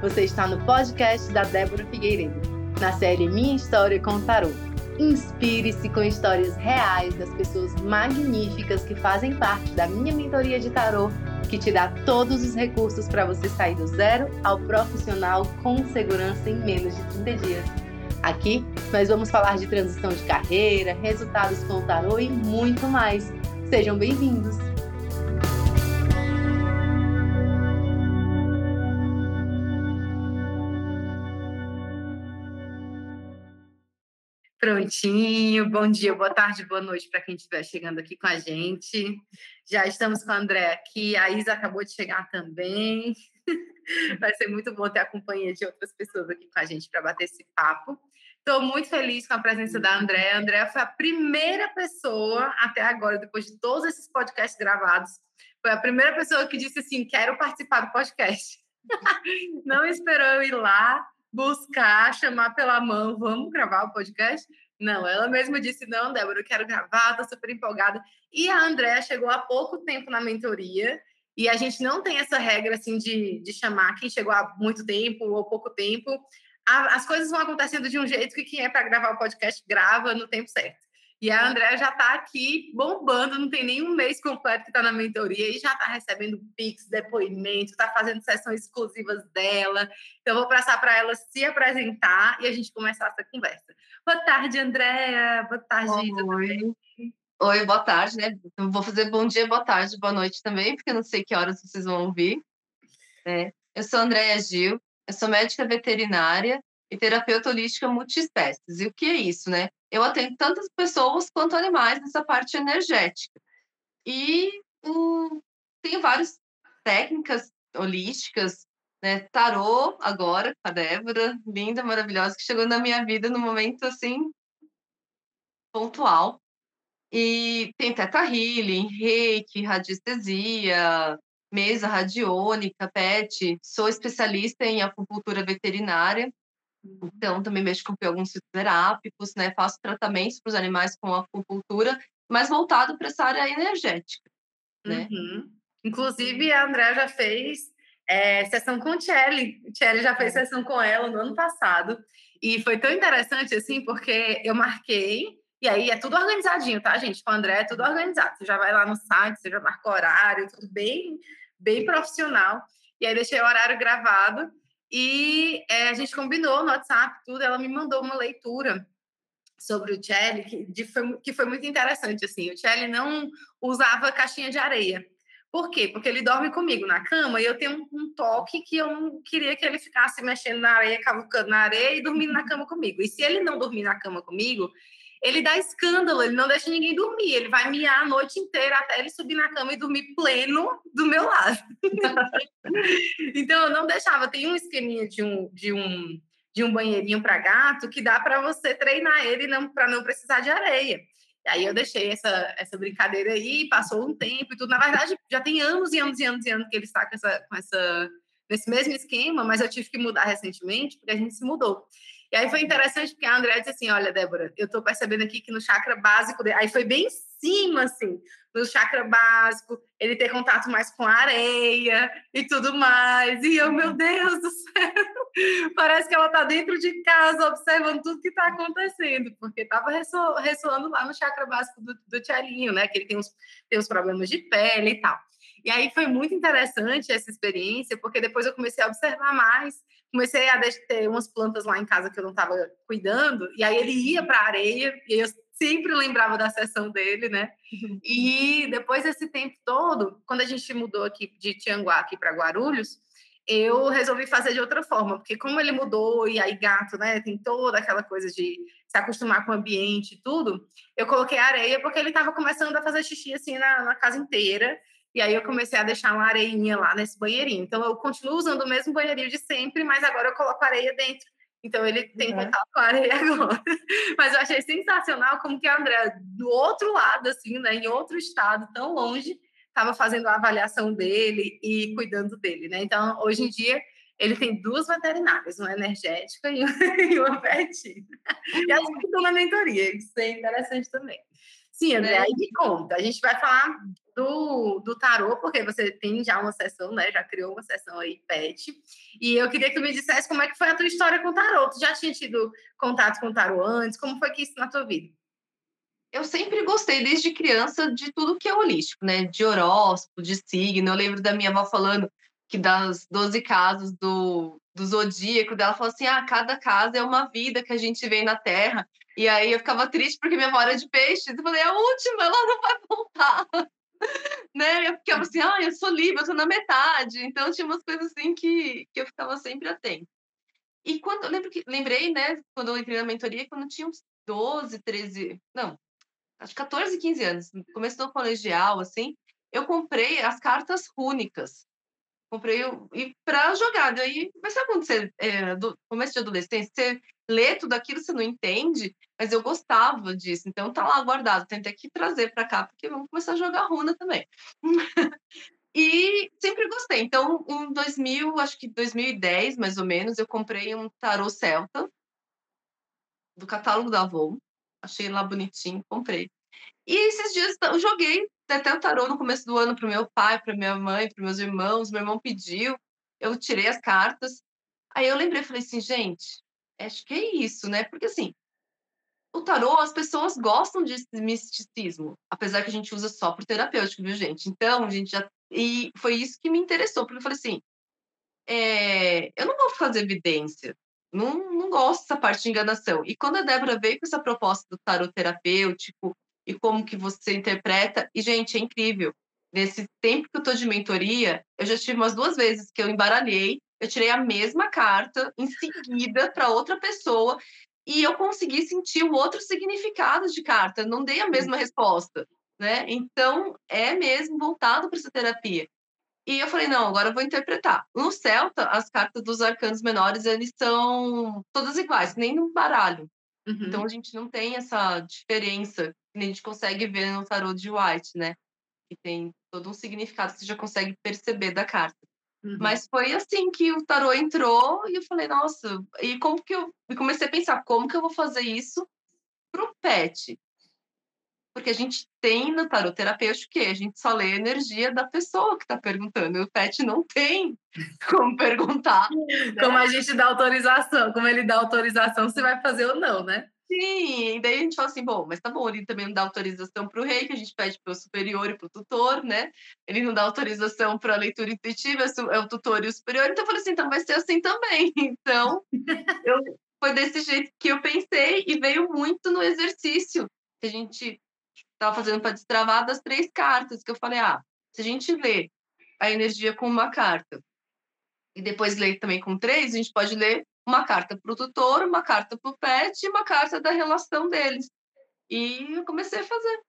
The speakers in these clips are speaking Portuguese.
Você está no podcast da Débora Figueiredo, na série Minha História com Tarô. Inspire-se com histórias reais das pessoas magníficas que fazem parte da minha mentoria de tarô, que te dá todos os recursos para você sair do zero ao profissional com segurança em menos de 30 dias. Aqui nós vamos falar de transição de carreira, resultados com o tarô e muito mais. Sejam bem-vindos! Prontinho, bom dia, boa tarde, boa noite para quem estiver chegando aqui com a gente. Já estamos com a André aqui, a Isa acabou de chegar também. Vai ser muito bom ter a companhia de outras pessoas aqui com a gente para bater esse papo. Estou muito feliz com a presença da André. A André foi a primeira pessoa até agora, depois de todos esses podcasts gravados, foi a primeira pessoa que disse assim: quero participar do podcast. Não esperou eu ir lá buscar, chamar pela mão, vamos gravar o podcast? Não, ela mesma disse, não, Débora, eu quero gravar, estou super empolgada. E a Andréa chegou há pouco tempo na mentoria, e a gente não tem essa regra, assim, de, de chamar quem chegou há muito tempo ou pouco tempo. as coisas vão acontecendo de um jeito que quem é para gravar o podcast grava no tempo certo. E a Andréa já está aqui bombando, não tem nenhum mês completo que está na mentoria e já está recebendo Pix, depoimento, está fazendo sessões exclusivas dela. Então, vou passar para ela se apresentar e a gente começar essa conversa. Boa tarde, Andréa. Boa tarde, Oi. Oi, boa tarde, né? Vou fazer bom dia, boa tarde, boa noite também, porque eu não sei que horas vocês vão ouvir. É. Eu sou Andréa Gil, eu sou médica veterinária e terapeuta holística multiespécies. E o que é isso, né? Eu atendo tantas pessoas quanto animais nessa parte energética. E hum, tem várias técnicas holísticas, né? Tarô, agora, com a Débora, linda, maravilhosa, que chegou na minha vida no momento assim pontual. E tem Teta Healing, Reiki, radiestesia, mesa radiônica, PET. Sou especialista em acupuntura veterinária então, também mexo com alguns fitoterápicos, né? Faço tratamentos para os animais com acupuntura, mas voltado para essa área energética, né? Uhum. Inclusive, a André já fez é, sessão com o Tchelle. O Tchelle já fez é. sessão com ela no ano passado. E foi tão interessante, assim, porque eu marquei, e aí é tudo organizadinho, tá, gente? Com o André é tudo organizado. Você já vai lá no site, você já marca horário, tudo bem, bem profissional. E aí deixei o horário gravado. E é, a gente combinou no WhatsApp, tudo. Ela me mandou uma leitura sobre o Chelly, que, foi, que foi muito interessante. Assim, o Chelly não usava caixinha de areia. Por quê? Porque ele dorme comigo na cama e eu tenho um, toque que eu não queria que ele ficasse mexendo na areia, cavucando na areia e dormindo na cama comigo. E se ele não dormir na cama comigo, ele dá escândalo, ele não deixa ninguém dormir, ele vai miar a noite inteira até ele subir na cama e dormir pleno do meu lado. então eu não deixava, tem um esqueminha de um de um de um banheirinho para gato que dá para você treinar ele não para não precisar de areia. Aí eu deixei essa, essa brincadeira aí, passou um tempo e tudo. Na verdade, já tem anos e anos e anos e anos que ele está com essa, com essa nesse mesmo esquema, mas eu tive que mudar recentemente porque a gente se mudou. E aí foi interessante porque a André disse assim: Olha, Débora, eu estou percebendo aqui que no chakra básico, aí foi bem em cima, assim, no chakra básico, ele ter contato mais com a areia e tudo mais. E eu, meu Deus do céu, parece que ela está dentro de casa observando tudo que está acontecendo, porque estava resso ressoando lá no chakra básico do, do Tchelinho, né? Que ele tem uns, tem uns problemas de pele e tal. E aí foi muito interessante essa experiência, porque depois eu comecei a observar mais comecei a ter umas plantas lá em casa que eu não estava cuidando, e aí ele ia para a areia, e eu sempre lembrava da sessão dele, né? Uhum. E depois desse tempo todo, quando a gente mudou aqui de Tianguá aqui para Guarulhos, eu resolvi fazer de outra forma, porque como ele mudou e aí gato, né, tem toda aquela coisa de se acostumar com o ambiente e tudo, eu coloquei areia porque ele estava começando a fazer xixi assim na, na casa inteira e aí eu comecei a deixar uma areinha lá nesse banheirinho. Então eu continuo usando o mesmo banheirinho de sempre, mas agora eu coloco areia dentro. Então ele tem uhum. contato com a areia agora. Mas eu achei sensacional como que a André, do outro lado, assim, né, em outro estado, tão longe, estava fazendo a avaliação dele e cuidando dele, né? Então, hoje em dia, ele tem duas veterinárias, uma energética e uma petina. E elas estão na mentoria, isso é interessante também. Sim, André, aí me conta. A gente vai falar do, do tarô, porque você tem já uma sessão, né? Já criou uma sessão aí, pet. E eu queria que tu me dissesse como é que foi a tua história com o tarô. Tu já tinha tido contato com o tarô antes? Como foi que isso na tua vida? Eu sempre gostei, desde criança, de tudo que é holístico, né? De horóscopo, de signo. Eu lembro da minha avó falando que das 12 casas do, do zodíaco dela, falou assim: ah, cada casa é uma vida que a gente vê na Terra. E aí eu ficava triste porque minha avó era de peixes. Eu falei: a última, ela não vai voltar. Né? Eu ficava assim: ah, eu sou livre, eu tô na metade. Então tinha umas coisas assim que, que eu ficava sempre atenta. E quando eu lembro que lembrei, né, quando eu entrei na mentoria, quando tinha uns 12, 13, não, acho 14, 15 anos, no começo do colegial, assim, eu comprei as cartas rúnicas comprei e para jogar. Daí, mas sabe quando você, é, do começo de adolescência, você lê tudo aquilo, você não entende, mas eu gostava disso, então tá lá guardado. Tentei aqui trazer para cá, porque vamos começar a jogar runa também. e sempre gostei. Então, em 2000, acho que 2010, mais ou menos, eu comprei um tarô celta do catálogo da Avon. Achei lá bonitinho, comprei. E esses dias eu joguei até o tarô no começo do ano para o meu pai, para minha mãe, para meus irmãos. Meu irmão pediu, eu tirei as cartas. Aí eu lembrei, falei assim, gente, acho que é isso, né? Porque assim, o tarô, as pessoas gostam de misticismo, apesar que a gente usa só para terapêutico, viu, gente? Então, a gente já. E foi isso que me interessou, porque eu falei assim: é... eu não vou fazer evidência, não, não gosto dessa parte de enganação. E quando a Débora veio com essa proposta do tarot terapêutico, e como que você interpreta. E, gente, é incrível. Nesse tempo que eu tô de mentoria, eu já tive umas duas vezes que eu embaralhei, eu tirei a mesma carta em seguida para outra pessoa e eu consegui sentir o outro significado de carta, não dei a mesma resposta, né? Então, é mesmo voltado para essa terapia. E eu falei, não, agora eu vou interpretar. No Celta, as cartas dos arcanos menores, eles são todas iguais, nem no baralho. Uhum. Então, a gente não tem essa diferença a gente consegue ver no tarô de White, né? Que tem todo um significado que você já consegue perceber da carta. Uhum. Mas foi assim que o tarô entrou e eu falei, nossa, e como que eu e comecei a pensar, como que eu vou fazer isso pro pet? Porque a gente tem no tarot terapêutico que a gente só lê a energia da pessoa que está perguntando. E o pet não tem como perguntar. Né? Como a gente dá autorização, como ele dá autorização se vai fazer ou não, né? Sim, daí a gente fala assim, bom, mas tá bom, ele também não dá autorização para o rei, que a gente pede para o superior e para o tutor, né? Ele não dá autorização para a leitura intuitiva, é o tutor e o superior, então eu falei assim, então vai ser assim também. Então, eu, foi desse jeito que eu pensei e veio muito no exercício que a gente estava fazendo para destravar das três cartas, que eu falei, ah, se a gente lê a energia com uma carta e depois lê também com três, a gente pode ler uma carta para o tutor, uma carta para o pet e uma carta da relação deles. E eu comecei a fazer.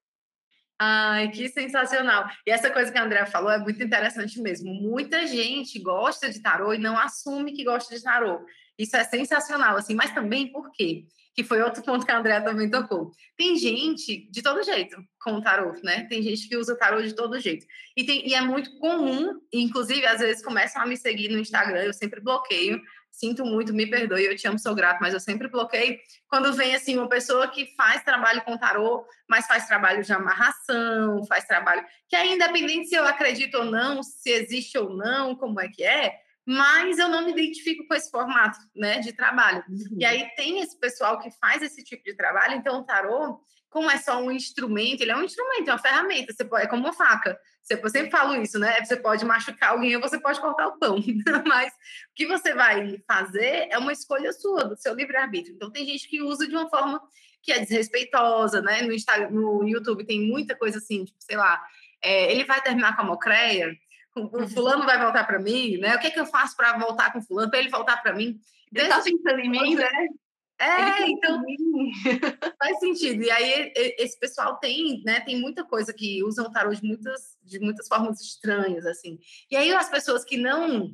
Ai, que sensacional. E essa coisa que a Andrea falou é muito interessante mesmo. Muita gente gosta de tarô e não assume que gosta de tarô. Isso é sensacional, assim, mas também por quê? Que foi outro ponto que a Andrea também tocou. Tem gente de todo jeito com o tarô, né? Tem gente que usa tarô de todo jeito. E, tem, e é muito comum, inclusive, às vezes começam a me seguir no Instagram, eu sempre bloqueio, sinto muito, me perdoe, eu te amo, sou grato, mas eu sempre bloqueio quando vem assim uma pessoa que faz trabalho com tarô, mas faz trabalho de amarração, faz trabalho que é independente se eu acredito ou não, se existe ou não, como é que é, mas eu não me identifico com esse formato, né, de trabalho. Uhum. E aí tem esse pessoal que faz esse tipo de trabalho, então o tarô como é só um instrumento, ele é um instrumento, é uma ferramenta, você pode, é como uma faca. eu sempre falo isso, né? Você pode machucar alguém ou você pode cortar o pão. Mas o que você vai fazer é uma escolha sua, do seu livre-arbítrio. Então, tem gente que usa de uma forma que é desrespeitosa, né? No, Instagram, no YouTube tem muita coisa assim, tipo, sei lá, é, ele vai terminar com a mocreia, o uhum. fulano vai voltar para mim, né? O que é que eu faço para voltar com o fulano, para ele voltar para mim? Ele está pensando em mim, né? É, então faz sentido. E aí esse pessoal tem, né, tem muita coisa que usam o tarô de muitas, de muitas formas estranhas, assim. E aí as pessoas que não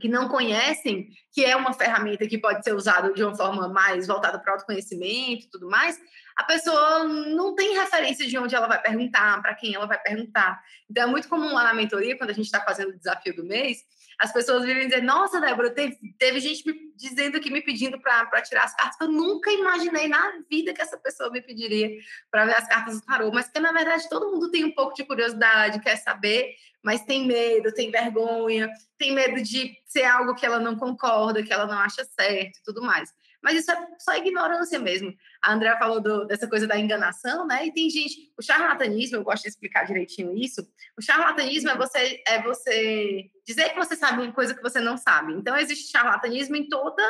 que não conhecem que é uma ferramenta que pode ser usada de uma forma mais voltada para o autoconhecimento e tudo mais, a pessoa não tem referência de onde ela vai perguntar, para quem ela vai perguntar. Então, é muito comum lá na mentoria, quando a gente está fazendo o desafio do mês, as pessoas vivem dizer: Nossa, Débora, teve, teve gente me dizendo aqui, me pedindo para tirar as cartas, que eu nunca imaginei na vida que essa pessoa me pediria para ver as cartas do tarô. Mas que, na verdade, todo mundo tem um pouco de curiosidade, quer saber, mas tem medo, tem vergonha, tem medo de ser algo que ela não concorda, que ela não acha certo e tudo mais. Mas isso é só ignorância mesmo. A Andrea falou do, dessa coisa da enganação, né? E tem gente, o charlatanismo, eu gosto de explicar direitinho isso. O charlatanismo é você é você dizer que você sabe uma coisa que você não sabe. Então existe charlatanismo em toda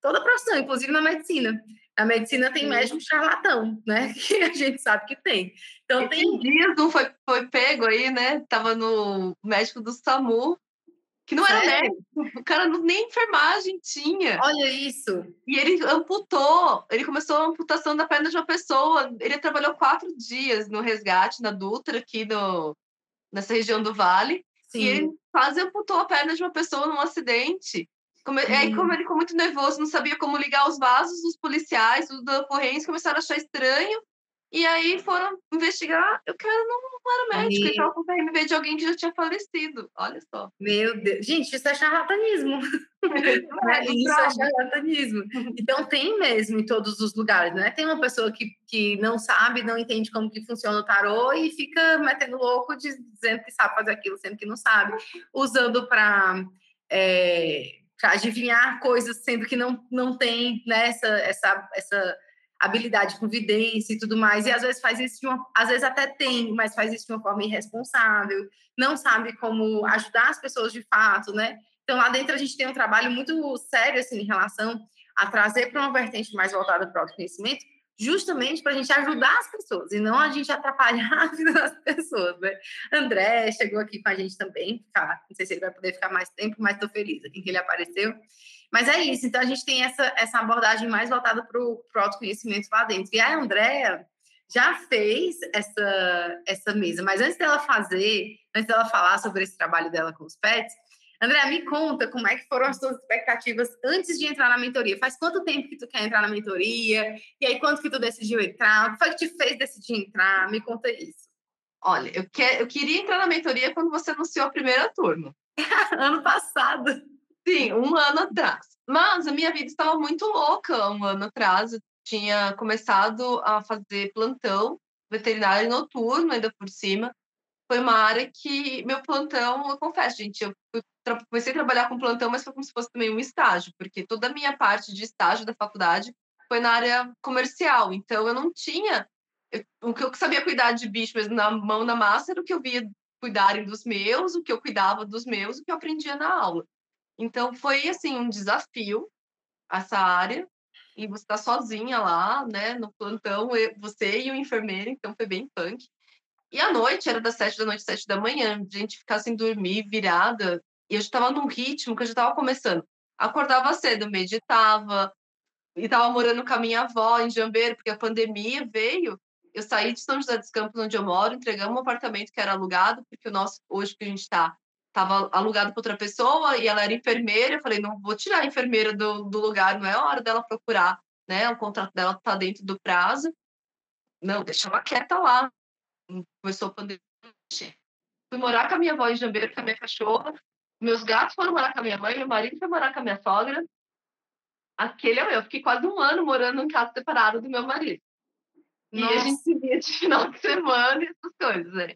toda profissão, inclusive na medicina. Na medicina tem médico charlatão, né? Que a gente sabe que tem. Então tem dias não foi foi pego aí, né? Tava no médico do SAMU que não era médico, o cara nem enfermagem tinha. Olha isso. E ele amputou, ele começou a amputação da perna de uma pessoa. Ele trabalhou quatro dias no resgate, na Dutra, aqui no, nessa região do Vale. Sim. E ele quase amputou a perna de uma pessoa num acidente. Como, aí, como ele ficou muito nervoso, não sabia como ligar os vasos, os policiais, os da ocorrência começaram a achar estranho. E aí foram investigar, o cara não, era médico, ele estava com PMV de alguém que já tinha falecido. Olha só. Meu Deus. Gente, isso é charlatanismo. É, isso é charlatanismo. Então tem mesmo em todos os lugares, né? Tem uma pessoa que, que não sabe, não entende como que funciona o tarô e fica metendo louco dizendo que sabe fazer aquilo, sendo que não sabe, usando para é, adivinhar coisas, sendo que não, não tem né, essa, essa, essa habilidade com vidência e tudo mais, e às vezes faz isso de uma, às vezes até tem, mas faz isso de uma forma irresponsável, não sabe como ajudar as pessoas de fato, né? Então lá dentro a gente tem um trabalho muito sério assim em relação a trazer para uma vertente mais voltada para o autoconhecimento, justamente para a gente ajudar as pessoas e não a gente atrapalhar a vida das pessoas, né? André chegou aqui com a gente também, tá? não sei se ele vai poder ficar mais tempo, mas estou feliz aqui que ele apareceu. Mas é isso, então a gente tem essa, essa abordagem mais voltada para o autoconhecimento lá dentro. E a Andrea já fez essa, essa mesa, mas antes dela fazer, antes dela falar sobre esse trabalho dela com os pets, André, me conta como é que foram as suas expectativas antes de entrar na mentoria. Faz quanto tempo que tu quer entrar na mentoria? E aí, quanto que tu decidiu entrar? O que foi que te fez decidir entrar? Me conta isso. Olha, eu, que, eu queria entrar na mentoria quando você anunciou a primeira turma. ano passado. Sim, um ano atrás. Mas a minha vida estava muito louca um ano atrás. Eu tinha começado a fazer plantão veterinário noturno, ainda por cima. Foi uma área que meu plantão, eu confesso, gente, eu comecei a trabalhar com plantão, mas foi como se fosse também um estágio, porque toda a minha parte de estágio da faculdade foi na área comercial. Então eu não tinha eu, o que eu sabia cuidar de bicho mesmo na mão na massa era o que eu via cuidarem dos meus, o que eu cuidava dos meus, o que eu aprendia na aula. Então foi assim um desafio essa área e você está sozinha lá, né, no plantão, você e o enfermeiro, então foi bem punk. E à noite, era das sete da noite, sete da manhã, a gente ficar sem dormir, virada, e eu estava num ritmo que eu já estava começando. Acordava cedo, meditava, e estava morando com a minha avó em Jambeiro, porque a pandemia veio. Eu saí de São José dos Campos, onde eu moro, entregamos um apartamento que era alugado, porque o nosso, hoje que a gente está, estava alugado para outra pessoa e ela era enfermeira. Eu falei, não vou tirar a enfermeira do, do lugar, não é hora dela procurar, né? O contrato dela está dentro do prazo. Não, deixa ela quieta lá. Começou a pandemia. Fui morar com a minha avó em Jambeiro, com a minha cachorra. Meus gatos foram morar com a minha mãe, meu marido foi morar com a minha sogra. Aquele é meu. Eu fiquei quase um ano morando em casa separada do meu marido. Nossa. E a gente se via de final de semana e essas coisas, né?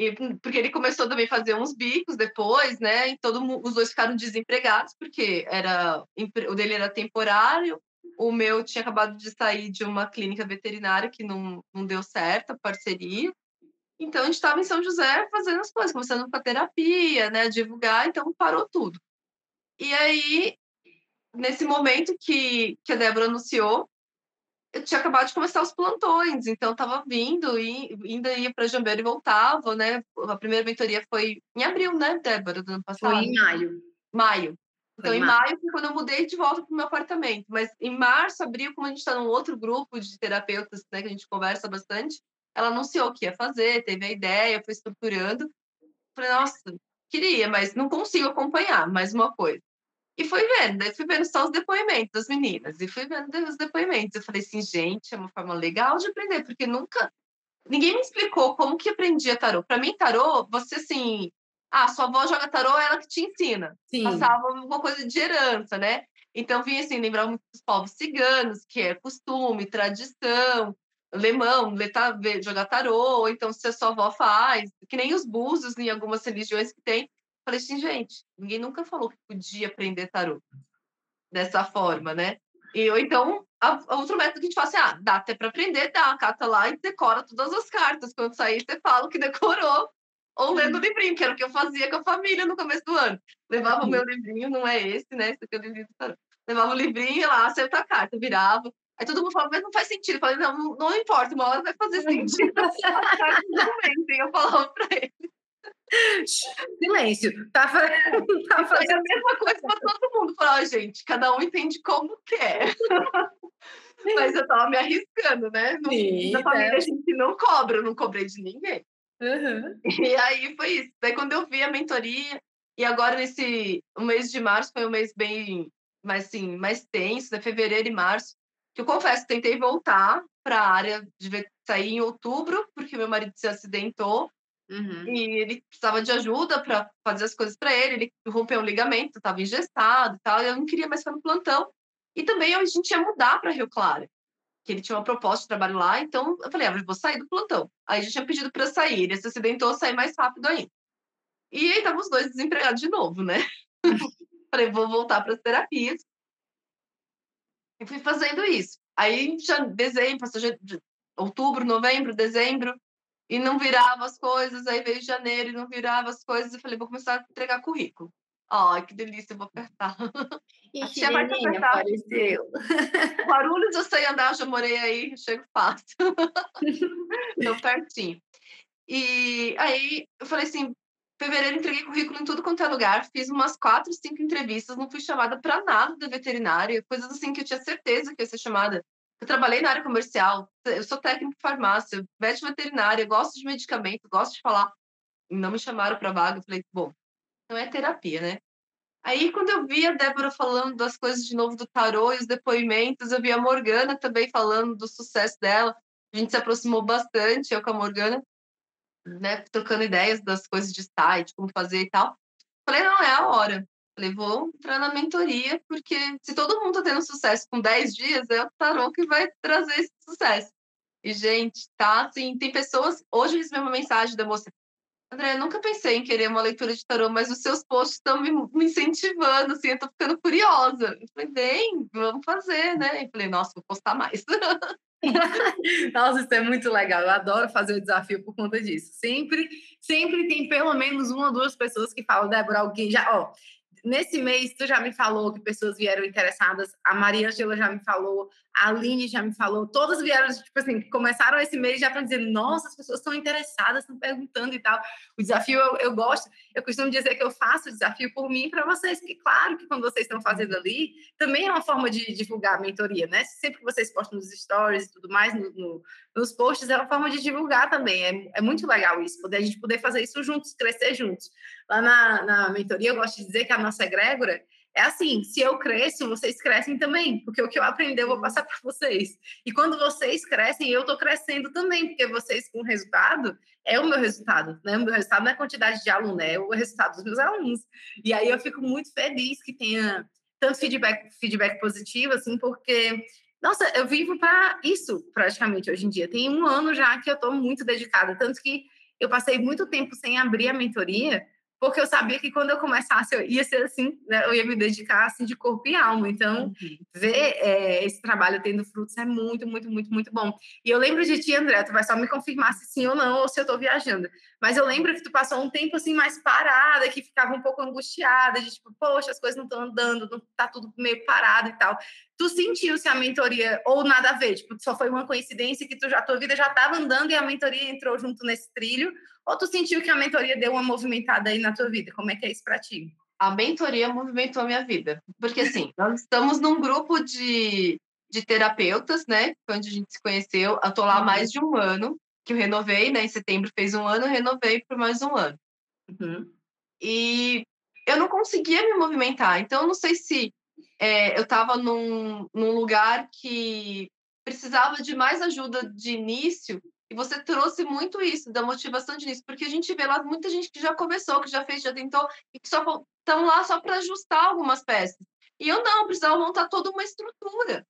E, porque ele começou também a fazer uns bicos depois, né? E todo, os dois ficaram desempregados, porque era, o dele era temporário, o meu tinha acabado de sair de uma clínica veterinária que não, não deu certo a parceria. Então, a gente estava em São José fazendo as coisas, começando com a terapia, né? Divulgar, então parou tudo. E aí, nesse momento que, que a Débora anunciou, eu tinha acabado de começar os plantões, então estava vindo e ainda ia para Jambeiro e voltava, né? A primeira mentoria foi em abril, né, Débora, do ano passado? Foi em maio. Maio. Então, em maio foi quando eu mudei de volta para o meu apartamento. Mas em março, abril, como a gente está num outro grupo de terapeutas, né, que a gente conversa bastante, ela anunciou que ia fazer, teve a ideia, foi estruturando. Falei, nossa, queria, mas não consigo acompanhar, mais uma coisa. E fui vendo, daí fui vendo só os depoimentos das meninas, e fui vendo os depoimentos. Eu falei assim, gente, é uma forma legal de aprender, porque nunca. Ninguém me explicou como que aprendia tarô. Para mim, tarô, você assim. Ah, sua avó joga tarô, é ela que te ensina. Sim. Passava alguma coisa de herança, né? Então, vinha assim, lembrar muito dos povos ciganos, que é costume, tradição, letar, jogar tarô, ou então se a sua avó faz, que nem os búzios em algumas religiões que tem. Falei assim, gente, ninguém nunca falou que podia aprender tarô dessa forma, né? E, ou então, a, outro método que a gente fala assim, ah, dá até para aprender, dá, cata lá e decora todas as cartas. Quando sair, você fala que decorou. Ou lendo o uhum. livrinho, que era o que eu fazia com a família no começo do ano. Levava o meu livrinho, não é esse, né? Esse aqui é o livrinho do tarô. Levava o livrinho lá, acerta a carta, virava. Aí todo mundo falava, mas não faz sentido. Eu falei, não, não importa, uma hora vai fazer sentido. e eu falava para ele. Silêncio. Tá, tá fazendo a mesma coisa para todo mundo. Falar, gente, cada um entende como quer. Mas eu tava me arriscando, né? No, Sim, na família é. a gente não cobra, eu não cobrei de ninguém. Uhum. E aí foi isso. Daí quando eu vi a mentoria, e agora nesse o mês de março foi um mês bem mais assim, mais tenso, né? Fevereiro e março, que eu confesso, tentei voltar para a área de sair em outubro, porque meu marido se acidentou Uhum. E ele precisava de ajuda para fazer as coisas para ele. Ele rompeu o ligamento, estava engessado e tal. E eu não queria mais ficar no plantão. E também a gente ia mudar para Rio Claro, que ele tinha uma proposta de trabalho lá. Então eu falei, ah, eu vou sair do plantão. Aí a gente tinha pedido para sair. Ele se acidentou, sair mais rápido ainda. E aí estavam os dois desempregados de novo, né? falei, vou voltar para as terapias. E fui fazendo isso. Aí já dezembro, outubro, novembro, dezembro e não virava as coisas, aí veio janeiro e não virava as coisas, eu falei, vou começar a entregar currículo. Ai, que delícia, eu vou apertar. E a vai apertar. apareceu. Guarulhos eu sei andar, já morei aí, chego fácil. Tão pertinho. E aí eu falei assim, fevereiro entreguei currículo em tudo quanto é lugar, fiz umas quatro, cinco entrevistas, não fui chamada para nada da veterinária, coisas assim que eu tinha certeza que ia ser chamada. Eu trabalhei na área comercial, eu sou técnico de farmácia, médico veterinária, gosto de medicamento, gosto de falar. Não me chamaram para vaga, eu falei, bom, não é terapia, né? Aí, quando eu vi a Débora falando das coisas de novo do tarô e os depoimentos, eu vi a Morgana também falando do sucesso dela. A gente se aproximou bastante, eu com a Morgana, né, trocando ideias das coisas de site, como fazer e tal. Falei, não, é a hora. Falei, vou entrar na mentoria, porque se todo mundo está tendo sucesso com 10 dias, é o tarô que vai trazer esse sucesso. E, gente, tá assim, tem pessoas. Hoje eu recebi uma mensagem da moça. André, eu nunca pensei em querer uma leitura de tarô, mas os seus posts estão me, me, incentivando, assim, eu tô ficando curiosa. Eu falei, bem, vamos fazer, né? E falei, nossa, vou postar mais. Nossa, isso é muito legal. Eu adoro fazer o desafio por conta disso. Sempre, sempre tem pelo menos uma ou duas pessoas que falam, Débora, alguém já, ó, nesse mês, tu já me falou que pessoas vieram interessadas, a Maria Angela já me falou, a Aline já me falou, todas vieram, tipo assim, começaram esse mês já estão dizendo, nossa, as pessoas estão interessadas, estão perguntando e tal. O desafio eu, eu gosto, eu costumo dizer que eu faço o desafio por mim e para vocês, que claro que quando vocês estão fazendo ali, também é uma forma de divulgar a mentoria, né? Sempre que vocês postam nos stories e tudo mais, no, no, nos posts, é uma forma de divulgar também. É, é muito legal isso, poder a gente poder fazer isso juntos, crescer juntos. Lá na, na mentoria, eu gosto de dizer que a nossa egrégora é assim, se eu cresço, vocês crescem também, porque o que eu aprendi eu vou passar para vocês. E quando vocês crescem, eu estou crescendo também, porque vocês com resultado é o meu resultado, né? O meu resultado não é a quantidade de aluno, é o resultado dos meus alunos. E aí eu fico muito feliz que tenha tanto feedback, feedback positivo, assim, porque nossa, eu vivo para isso praticamente hoje em dia. Tem um ano já que eu estou muito dedicada, tanto que eu passei muito tempo sem abrir a mentoria, porque eu sabia que quando eu começasse eu ia ser assim, né? eu ia me dedicar assim de corpo e alma. Então, uhum. ver é, esse trabalho tendo frutos é muito, muito, muito, muito bom. E eu lembro de ti, André, tu vai só me confirmar se sim ou não, ou se eu estou viajando. Mas eu lembro que tu passou um tempo assim mais parada, que ficava um pouco angustiada, de tipo, poxa, as coisas não estão andando, não tá tudo meio parado e tal. Tu sentiu se a mentoria ou nada a ver, tipo, só foi uma coincidência que tu já tua vida já estava andando e a mentoria entrou junto nesse trilho, ou tu sentiu que a mentoria deu uma movimentada aí na tua vida? Como é que é isso para ti? A mentoria movimentou a minha vida. Porque, assim, nós estamos num grupo de, de terapeutas, né? Onde a gente se conheceu. Eu tô lá há uhum. mais de um ano, que eu renovei, né? Em setembro fez um ano, eu renovei por mais um ano. Uhum. E eu não conseguia me movimentar. Então, eu não sei se é, eu estava num, num lugar que precisava de mais ajuda de início, e você trouxe muito isso, da motivação de início, porque a gente vê lá muita gente que já começou, que já fez, já tentou, e que só estão lá só para ajustar algumas peças. E eu não, precisava montar toda uma estrutura,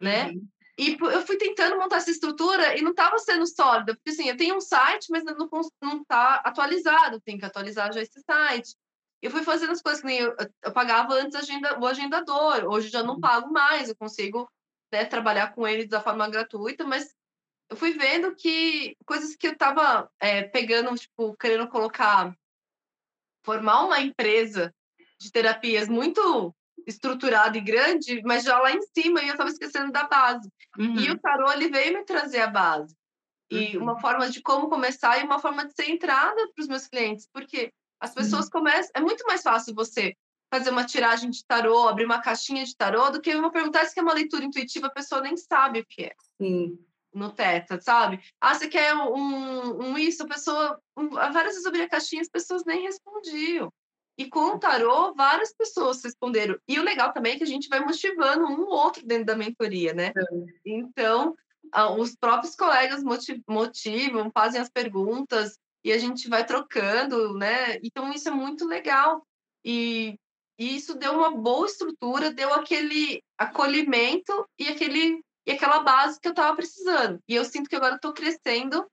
né? Uhum. E eu fui tentando montar essa estrutura e não estava sendo sólida, porque assim, eu tenho um site, mas não está atualizado, tem que atualizar já esse site. Eu fui fazendo as coisas que nem eu, eu pagava antes agenda, o agendador, hoje já não uhum. pago mais, eu consigo né, trabalhar com ele da forma gratuita, mas eu fui vendo que coisas que eu estava é, pegando, tipo, querendo colocar, formar uma empresa de terapias muito estruturada e grande, mas já lá em cima eu estava esquecendo da base. Uhum. E o tarô ele veio me trazer a base. E uhum. uma forma de como começar e uma forma de ser entrada para os meus clientes, porque as pessoas uhum. começam. É muito mais fácil você fazer uma tiragem de tarô, abrir uma caixinha de tarô, do que eu perguntar se é uma leitura intuitiva, a pessoa nem sabe o que é. Sim. No teta, sabe? Ah, você quer um, um isso? A pessoa. Um, várias vezes eu abri a caixinha as pessoas nem respondiam. E com o tarô, várias pessoas responderam. E o legal também é que a gente vai motivando um outro dentro da mentoria, né? Então, os próprios colegas motivam, fazem as perguntas e a gente vai trocando, né? Então, isso é muito legal. E, e isso deu uma boa estrutura, deu aquele acolhimento e, aquele, e aquela base que eu estava precisando. E eu sinto que agora estou crescendo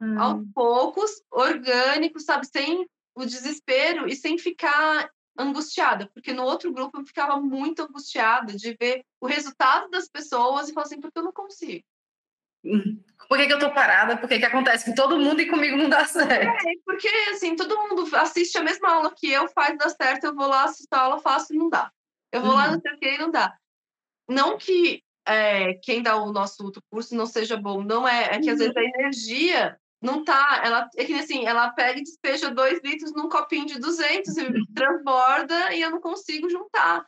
hum. aos poucos, orgânico, sabe? Sem o desespero e sem ficar angustiada, porque no outro grupo eu ficava muito angustiada de ver o resultado das pessoas e falar assim, porque eu não consigo. Hum. Por que, que eu tô parada? Por que, que acontece com todo mundo e comigo não dá certo? É, porque assim, todo mundo assiste a mesma aula que eu, faz dar certo, eu vou lá assistir a aula, faço e não dá. Eu vou uhum. lá, não sei o que, e não dá. Não que é, quem dá o nosso outro curso não seja bom, não é, é que às vezes a uhum. energia não tá, ela é que assim, ela pega e despeja dois litros num copinho de 200 e transborda e eu não consigo juntar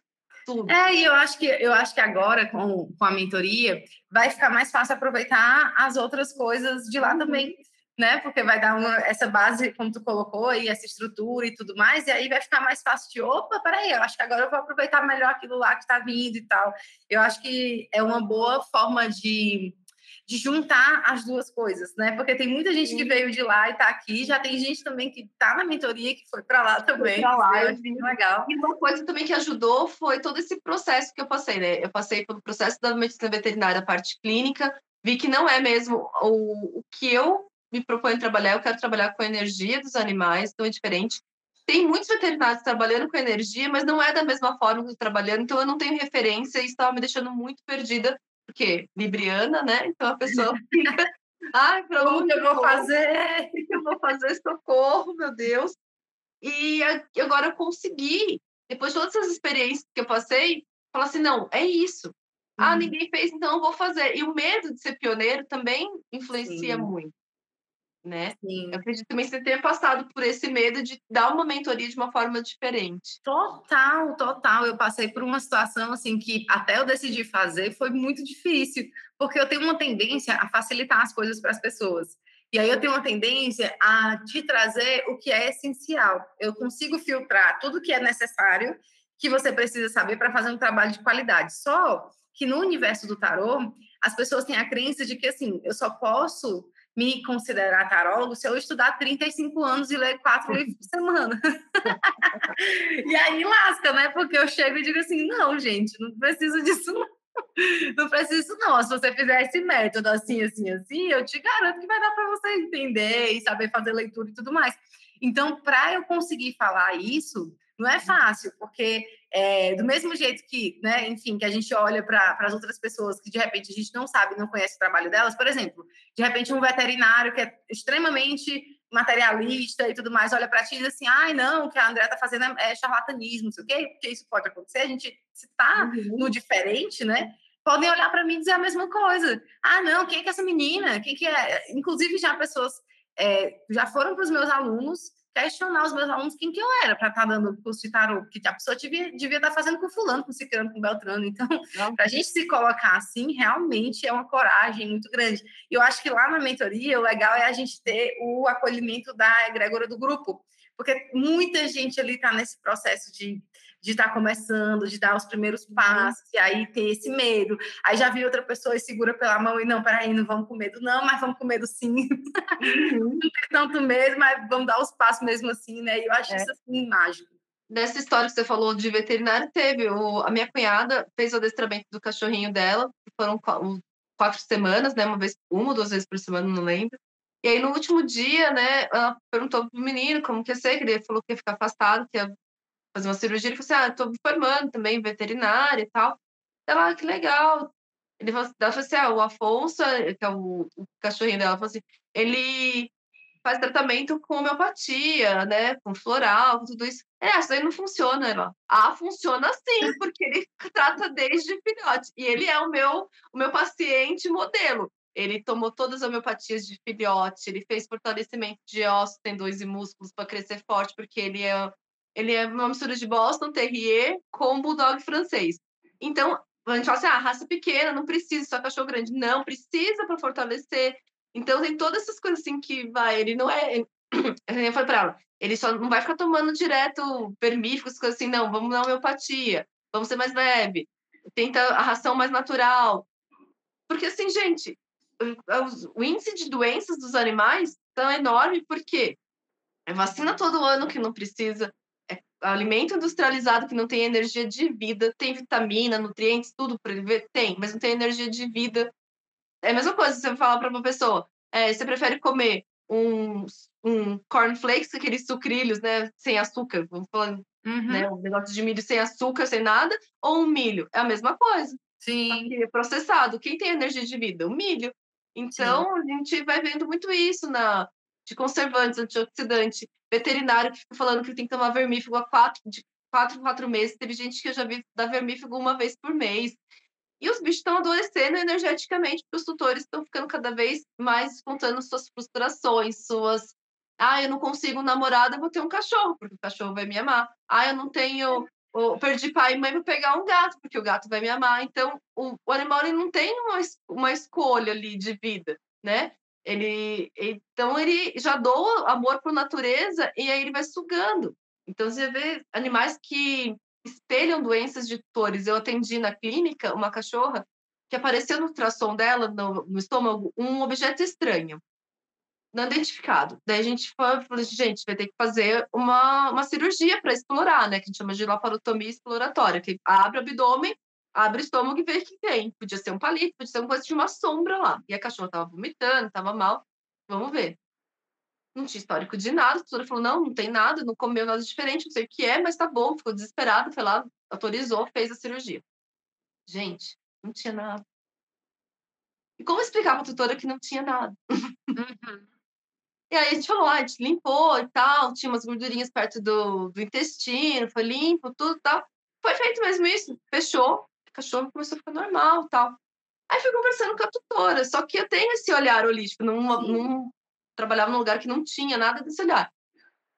tudo. É, e eu acho que eu acho que agora com, com a mentoria vai ficar mais fácil aproveitar as outras coisas de lá uhum. também, né? Porque vai dar uma, essa base, como tu colocou aí, essa estrutura e tudo mais, e aí vai ficar mais fácil de, opa, peraí, eu acho que agora eu vou aproveitar melhor aquilo lá que está vindo e tal. Eu acho que é uma boa forma de de juntar as duas coisas, né? Porque tem muita gente que veio de lá e está aqui, já tem gente também que está na mentoria que foi para lá também. Para lá, eu vi legal. E uma coisa também que ajudou foi todo esse processo que eu passei, né? Eu passei pelo processo da medicina veterinária, a parte clínica, vi que não é mesmo o, o que eu me proponho trabalhar, eu quero trabalhar com a energia dos animais, então é diferente. Tem muitos veterinários trabalhando com energia, mas não é da mesma forma que eu trabalhando, então eu não tenho referência e estava me deixando muito perdida porque Libriana, né? Então a pessoa fica, ai, para onde eu vou fazer? O que eu vou fazer? Socorro, meu Deus. E agora eu consegui, depois de todas essas experiências que eu passei, falar assim, não, é isso. Ah, uhum. ninguém fez, então eu vou fazer. E o medo de ser pioneiro também influencia Sim. muito né? Sim. Eu acredito também que você tenha passado por esse medo de dar uma mentoria de uma forma diferente. Total, total. Eu passei por uma situação assim que até eu decidir fazer foi muito difícil, porque eu tenho uma tendência a facilitar as coisas para as pessoas. E aí eu tenho uma tendência a te trazer o que é essencial. Eu consigo filtrar tudo que é necessário que você precisa saber para fazer um trabalho de qualidade. Só que no universo do tarô, as pessoas têm a crença de que assim, eu só posso me considerar tarólogo se eu estudar 35 anos e ler quatro livros por semana. e aí lasca, né? Porque eu chego e digo assim: não, gente, não preciso disso, não. Não preciso, não. Se você fizer esse método assim, assim, assim, eu te garanto que vai dar para você entender e saber fazer leitura e tudo mais. Então, para eu conseguir falar isso, não é fácil, porque é, do mesmo jeito que, né, enfim, que a gente olha para as outras pessoas que de repente a gente não sabe, não conhece o trabalho delas, por exemplo, de repente um veterinário que é extremamente materialista e tudo mais, olha para ti e diz assim, ai, não, o que a André está fazendo é, é charlatanismo, não sei o quê, porque isso pode acontecer, a gente está uhum. no diferente, né? Podem olhar para mim e dizer a mesma coisa. Ah, não, quem é que é essa menina? Quem que é? Inclusive, já pessoas é, já foram para os meus alunos questionar os meus alunos quem que eu era para estar tá dando curso de tarô, porque a pessoa devia, devia estar tá fazendo com fulano, com ciclano, com beltrano. Então, para a gente se colocar assim, realmente é uma coragem muito grande. E eu acho que lá na mentoria, o legal é a gente ter o acolhimento da egrégora do grupo, porque muita gente ali está nesse processo de de estar tá começando, de dar os primeiros uhum. passos, e aí ter esse medo. Aí já vi outra pessoa e segura pela mão e não, peraí, não vamos com medo, não, mas vamos com medo sim. Uhum. não tem tanto medo, mas vamos dar os passos mesmo assim, né? E eu acho é. isso assim mágico. Nessa história que você falou de veterinário, teve. O, a minha cunhada fez o adestramento do cachorrinho dela, foram quatro semanas, né? Uma vez, uma ou duas vezes por semana, não lembro. E aí, no último dia, né, ela perguntou pro menino como que ia ser, que ele falou que ia ficar afastado, que ia fazer uma cirurgia. Ele falou assim: Ah, tô me formando também, veterinária e tal. Ela, ah, que legal. Ele falou, ela falou assim: Ah, o Afonso, que é o, o cachorrinho dela, falou assim: ele faz tratamento com homeopatia, né? Com floral, com tudo isso. É, isso aí não funciona. Ela, ah, funciona sim, porque ele trata desde filhote. E ele é o meu, o meu paciente modelo. Ele tomou todas as homeopatias de filhote, ele fez fortalecimento de ossos, tendões e músculos para crescer forte, porque ele é ele é uma mistura de Boston Terrier com Bulldog francês. Então, a gente fala assim, ah, raça pequena, não precisa, só cachorro grande. Não, precisa para fortalecer. Então, tem todas essas coisas assim que vai, ele não é... Eu falei para ela, ele só não vai ficar tomando direto vermífugos, coisas assim, não, vamos na homeopatia, vamos ser mais leve, tenta a ração mais natural. Porque, assim, gente, o, índice de doenças dos animais tão enorme, porque é vacina todo ano que não precisa, alimento industrializado que não tem energia de vida, tem vitamina, nutrientes, tudo para ele tem, mas não tem energia de vida. É a mesma coisa se você falar para uma pessoa, é, você prefere comer um, um cornflakes, aqueles sucrilhos, né, sem açúcar, vamos falando, uhum. né, um negócio de milho sem açúcar, sem nada, ou um milho, é a mesma coisa. Sim. É processado. Quem tem energia de vida? O milho. Então, Sim. a gente vai vendo muito isso na de conservantes, antioxidante, veterinário que fica falando que tem que tomar vermífugo há quatro, de quatro, quatro meses. Teve gente que eu já vi dar vermífugo uma vez por mês. E os bichos estão adoecendo energeticamente, porque os tutores estão ficando cada vez mais contando suas frustrações, suas. Ah, eu não consigo um namorado, eu vou ter um cachorro, porque o cachorro vai me amar. Ah, eu não tenho. Eu perdi pai e mãe, vou pegar um gato, porque o gato vai me amar. Então, o, o animal ele não tem uma, uma escolha ali de vida, né? Ele, então ele já doa amor por natureza e aí ele vai sugando. Então você vê animais que espelham doenças de tutores. Eu atendi na clínica uma cachorra que apareceu no ultrassom dela, no, no estômago, um objeto estranho, não identificado. Daí a gente falou, assim, gente, vai ter que fazer uma, uma cirurgia para explorar, né? Que a gente chama de laparotomia exploratória, que abre o abdômen abre o estômago e vê o que tem. Podia ser um palito, podia ser uma coisa de uma sombra lá. E a cachorra tava vomitando, tava mal. Vamos ver. Não tinha histórico de nada. A doutora falou: não, não tem nada, não comeu nada diferente, não sei o que é, mas tá bom. Ficou desesperada, foi lá, autorizou, fez a cirurgia. Gente, não tinha nada. E como explicar pra doutora que não tinha nada? Uhum. E aí a gente falou, ah, a gente limpou e tal, tinha umas gordurinhas perto do, do intestino, foi limpo, tudo e tal. Foi feito mesmo isso, fechou, cachorro começou a ficar normal tal. Aí fui conversando com a tutora, só que eu tenho esse olhar holístico, não, não trabalhava num lugar que não tinha nada desse olhar.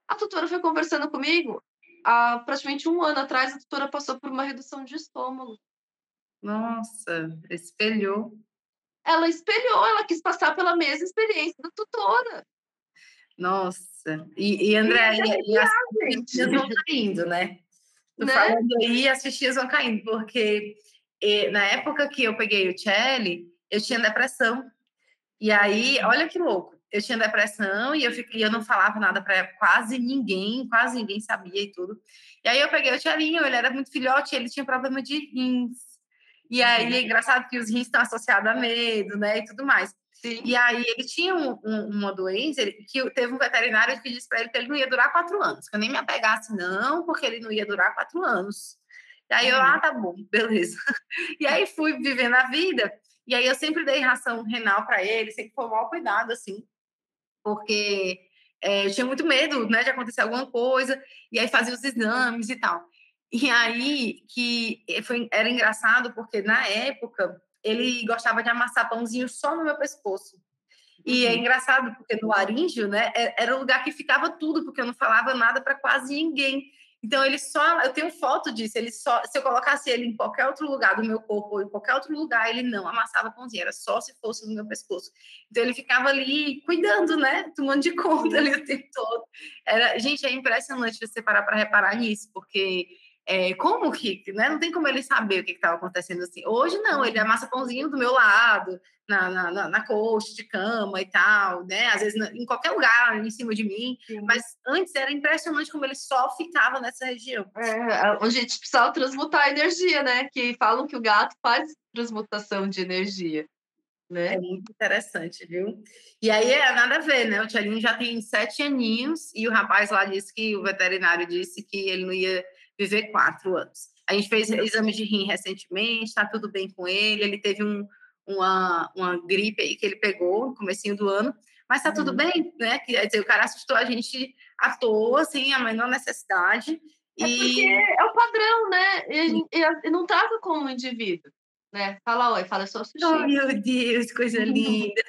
A tutora foi conversando comigo, há praticamente um ano atrás, a tutora passou por uma redução de estômago. Nossa, espelhou. Ela espelhou, ela quis passar pela mesma experiência da tutora. Nossa, e, e André, e, e, as coisas vão caindo, né? Né? falando aí, as fichinhas vão caindo, porque e, na época que eu peguei o Chelly, eu tinha depressão. E aí, olha que louco. Eu tinha depressão e eu, fiquei, eu não falava nada para quase ninguém, quase ninguém sabia e tudo. E aí eu peguei o Tchelinho, ele era muito filhote, ele tinha problema de rins. E aí é engraçado que os rins estão associados a medo, né, e tudo mais. Sim. E aí ele tinha um, um, uma doença que teve um veterinário que disse para ele que ele não ia durar quatro anos, que eu nem me apegasse, não, porque ele não ia durar quatro anos. E aí eu, uhum. ah, tá bom, beleza. E aí fui vivendo a vida, e aí eu sempre dei ração renal para ele, sempre foi mal cuidado, assim, porque é, eu tinha muito medo, né, de acontecer alguma coisa, e aí fazia os exames e tal. E aí que foi, era engraçado, porque na época ele gostava de amassar pãozinho só no meu pescoço. E é uhum. engraçado, porque no Aríngio, né, é, era um lugar que ficava tudo, porque eu não falava nada para quase ninguém. Então ele só, eu tenho foto disso, ele só, se eu colocasse ele em qualquer outro lugar do meu corpo ou em qualquer outro lugar, ele não amassava pãozinho, era só se fosse no meu pescoço. Então ele ficava ali cuidando, né, tomando de conta ali o tempo todo. Era, gente, é impressionante você parar para reparar nisso, porque é, como que, né? Não tem como ele saber o que estava acontecendo assim. Hoje não, ele amassa pãozinho do meu lado, na, na, na, coxa de cama e tal, né? Às vezes em qualquer lugar em cima de mim. Sim. Mas antes era impressionante como ele só ficava nessa região. É, onde a gente precisava transmutar a energia, né? Que falam que o gato faz transmutação de energia. Né? É muito interessante, viu? E aí é nada a ver, né? O Tchelinho já tem sete aninhos e o rapaz lá disse que o veterinário disse que ele não ia viver quatro anos. A gente fez exame de rim recentemente, está tudo bem com ele. Ele teve um, uma, uma gripe aí que ele pegou no comecinho do ano, mas está tudo uhum. bem, né? Quer dizer, o cara assustou a gente à toa, assim, a menor necessidade. É porque é o padrão, né? Ele, ele não trata como um indivíduo. Né? Fala oi, fala só sushi. Oh, meu Deus, coisa linda.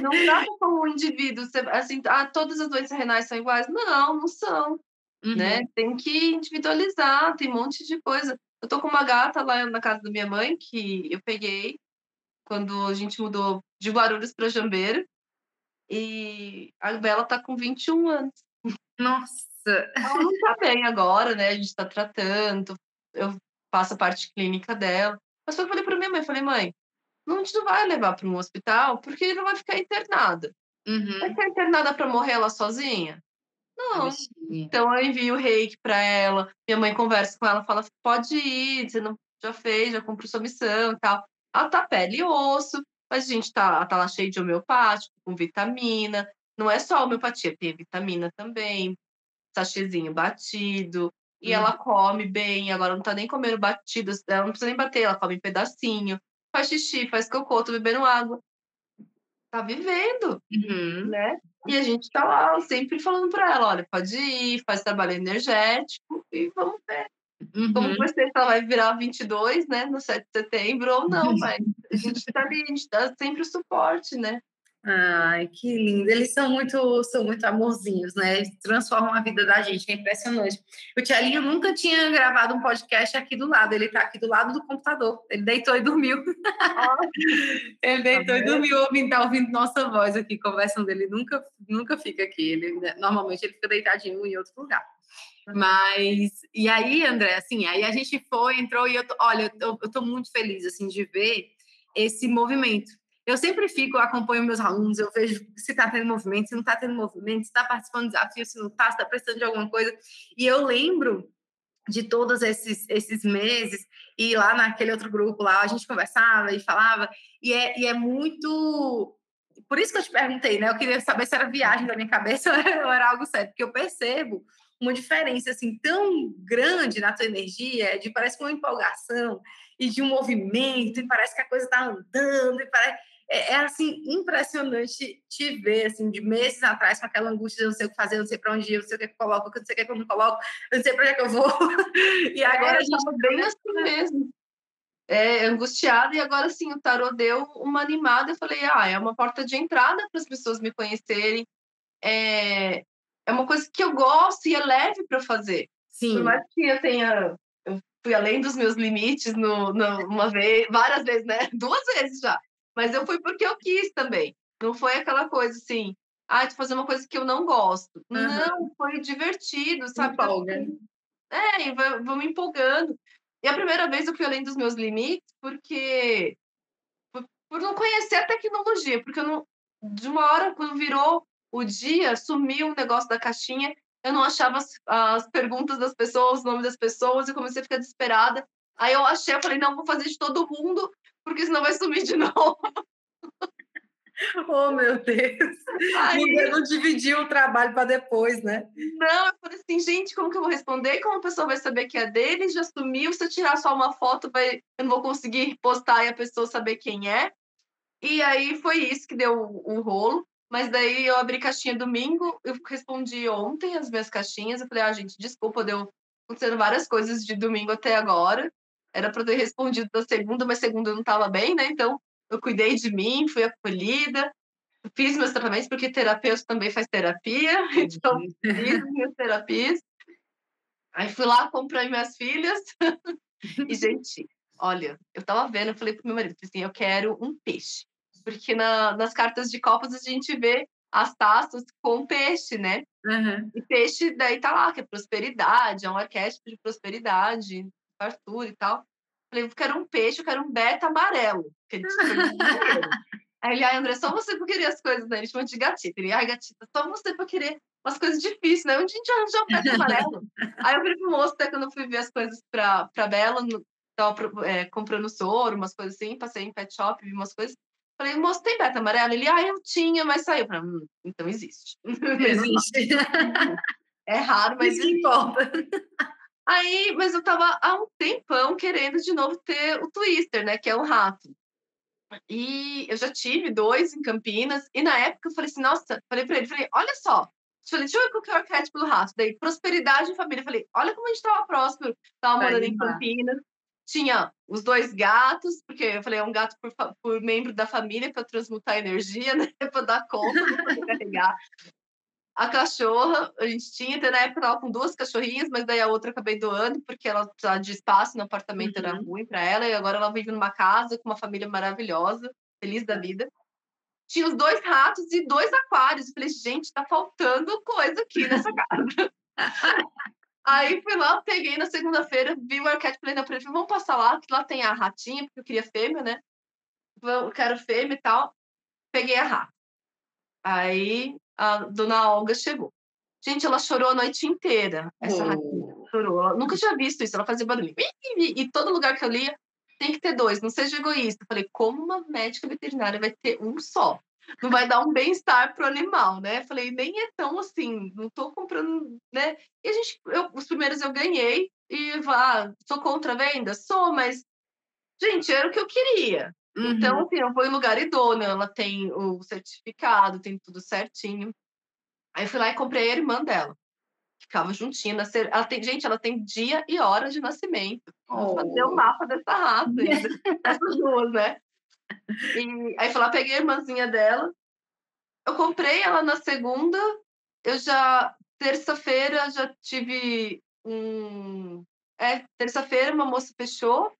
não trata como um indivíduo, assim, ah, todas as doenças renais são iguais. Não, não são. Né? Uhum. Né? Tem que individualizar, tem um monte de coisa. Eu tô com uma gata lá na casa da minha mãe que eu peguei quando a gente mudou de Guarulhos para Jambeira. E a Bela tá com 21 anos. Nossa! Ela não tá bem agora, né? A gente tá tratando, eu faço a parte clínica dela. Mas eu falei para minha mãe, falei, mãe, não, a gente não vai levar para um hospital porque ele não vai ficar internada. Uhum. Vai ficar internada para morrer ela sozinha? Não. Então eu envio o reiki para ela, minha mãe conversa com ela, fala: pode ir, você não já fez, já cumpriu sua missão e tal. Ela tá pele e osso, mas a gente tá, tá lá cheio de homeopático, com vitamina. Não é só homeopatia, tem vitamina também, sachêzinho batido. E hum. ela come bem, agora não tá nem comendo batido, ela não precisa nem bater, ela come um pedacinho, faz xixi, faz cocô, tô bebendo água. Tá vivendo, uhum. né? E a gente tá lá sempre falando para ela, olha, pode ir, faz trabalho energético e vamos ver. Uhum. Como vai ser se ela vai virar 22, né, no 7 de setembro ou não, mas a gente tá ali, a gente dá sempre o suporte, né? Ai, que lindo. Eles são muito, são muito amorzinhos, né? Eles transformam a vida da gente, é impressionante. O Tialinho nunca tinha gravado um podcast aqui do lado, ele tá aqui do lado do computador. Ele deitou e dormiu. ele deitou tá e dormiu ouvindo, tá ouvindo nossa voz aqui, conversando. Ele nunca, nunca fica aqui. Ele, né, normalmente ele fica deitadinho em outro lugar. Mas, e aí, André, assim, aí a gente foi, entrou e eu, tô, olha, eu, eu tô muito feliz, assim, de ver esse movimento eu sempre fico, acompanho meus alunos, eu vejo se está tendo movimento, se não está tendo movimento, se está participando do desafio, se não está, se está precisando de alguma coisa. E eu lembro de todos esses, esses meses, e lá naquele outro grupo lá, a gente conversava e falava, e é, e é muito. Por isso que eu te perguntei, né? Eu queria saber se era viagem da minha cabeça ou era, algo sério, porque eu percebo uma diferença assim tão grande na tua energia, de parece uma empolgação e de um movimento, e parece que a coisa está andando, e parece é, é, assim impressionante te ver assim de meses atrás com aquela angústia de eu não sei o que fazer, eu não sei para onde ir, eu não sei o que eu coloco, eu não sei o que eu não coloco, eu não sei para onde é que eu vou. e é, agora é, a gente tá bem assim mesmo. É, angustiada, e agora sim, o tarô deu uma animada. Eu falei, ah, é uma porta de entrada para as pessoas me conhecerem. É, é uma coisa que eu gosto e é leve para fazer. Sim. Por mais que eu tenha. Eu fui além dos meus limites no, no, uma vez, várias vezes, né? Duas vezes já. Mas eu fui porque eu quis também. Não foi aquela coisa assim, ah, de fazer uma coisa que eu não gosto. Uhum. Não, foi divertido, sabe? Empolga. É, e vou me empolgando. E a primeira vez eu fui além dos meus limites, porque por, não conhecer a tecnologia, porque eu não, de uma hora, quando virou o dia, sumiu o negócio da caixinha, eu não achava as, as perguntas das pessoas, o nome das pessoas, e comecei a ficar desesperada. Aí eu achei, eu falei, não, vou fazer de todo mundo, porque senão vai sumir de novo. Oh, meu Deus! Aí, não dividiu o trabalho para depois, né? Não, eu falei assim, gente, como que eu vou responder? Como a pessoa vai saber que é dele? Já sumiu. Se eu tirar só uma foto, vai... eu não vou conseguir postar e a pessoa saber quem é. E aí foi isso que deu o, o rolo. Mas daí eu abri caixinha domingo, eu respondi ontem as minhas caixinhas. Eu falei, ah, gente, desculpa, deu acontecendo várias coisas de domingo até agora. Era para ter respondido da segunda, mas segunda eu não estava bem, né? Então eu cuidei de mim, fui acolhida. fiz meus tratamentos, porque terapeuta também faz terapia, então fiz minhas terapias. Aí fui lá, comprei minhas filhas. e, gente, olha, eu tava vendo, eu falei pro meu marido, assim, eu quero um peixe. Porque na, nas cartas de copas a gente vê as taças com peixe, né? Uhum. E peixe daí tá lá, que é prosperidade, é um arquétipo de prosperidade, fartura e tal. Falei, eu quero um peixe, eu quero um beta amarelo. Que ele Aí ele, ai, André, só você pra querer as coisas, né? Ele chama de gatita. Ele, ai, gatita, só você pra querer umas coisas difíceis, né? Onde a gente arranjou um beta amarelo? Aí eu falei pro moço, até quando eu fui ver as coisas pra, pra Bela, no, tava é, comprando soro, umas coisas assim, passei em pet shop, vi umas coisas. Falei, moço, tem beta amarelo? Ele, ah, eu tinha, mas saiu. Falei, hum, então existe. Existe. é raro, mas Isso importa. Aí, mas eu tava há um tempão querendo de novo ter o Twister, né? Que é o rato. E eu já tive dois em Campinas, e na época eu falei assim, nossa, falei pra ele, falei, olha só, falei, deixa eu ver qual que é o arquétipo do rato. Daí, prosperidade e família. Falei, olha como a gente tava próspero. Tava morando em Campinas. Tinha os dois gatos, porque eu falei, é um gato por, por membro da família para transmutar energia, né? para dar conta, para carregar. A cachorra, a gente tinha, até na época tava com duas cachorrinhas, mas daí a outra acabei doando, porque ela precisava de espaço no apartamento, uhum. era ruim para ela, e agora ela vive numa casa com uma família maravilhosa, feliz da vida. Tinha os dois ratos e dois aquários. Eu falei, gente, tá faltando coisa aqui nessa casa. Aí fui lá, peguei na segunda-feira, vi o arquétipo, falei, não, falei, vamos passar lá, que lá tem a ratinha, porque eu queria fêmea, né? Eu quero fêmea e tal. Peguei a rata. Aí a dona Olga chegou. Gente, ela chorou a noite inteira, essa oh. ratinha. Chorou. Eu nunca tinha visto isso, ela fazia barulho. E todo lugar que eu lia, tem que ter dois, não seja egoísta. Eu falei, como uma médica veterinária vai ter um só? não vai dar um bem-estar pro animal, né? Falei, nem é tão assim, não tô comprando, né? E a gente, eu, os primeiros eu ganhei e vá, ah, sou contra a venda? Sou, mas, gente, era o que eu queria. Então, uhum. Então, assim, eu vou em lugar idôneo, ela tem o certificado, tem tudo certinho. Aí eu fui lá e comprei a irmã dela. Ficava juntinha. Nascer... Ela tem, gente, ela tem dia e hora de nascimento. Vou fazer o oh. mapa dessa raça, dessas duas, né? E aí fui lá, peguei a irmãzinha dela. Eu comprei ela na segunda. Eu já, terça-feira, já tive um. É, terça-feira uma moça fechou.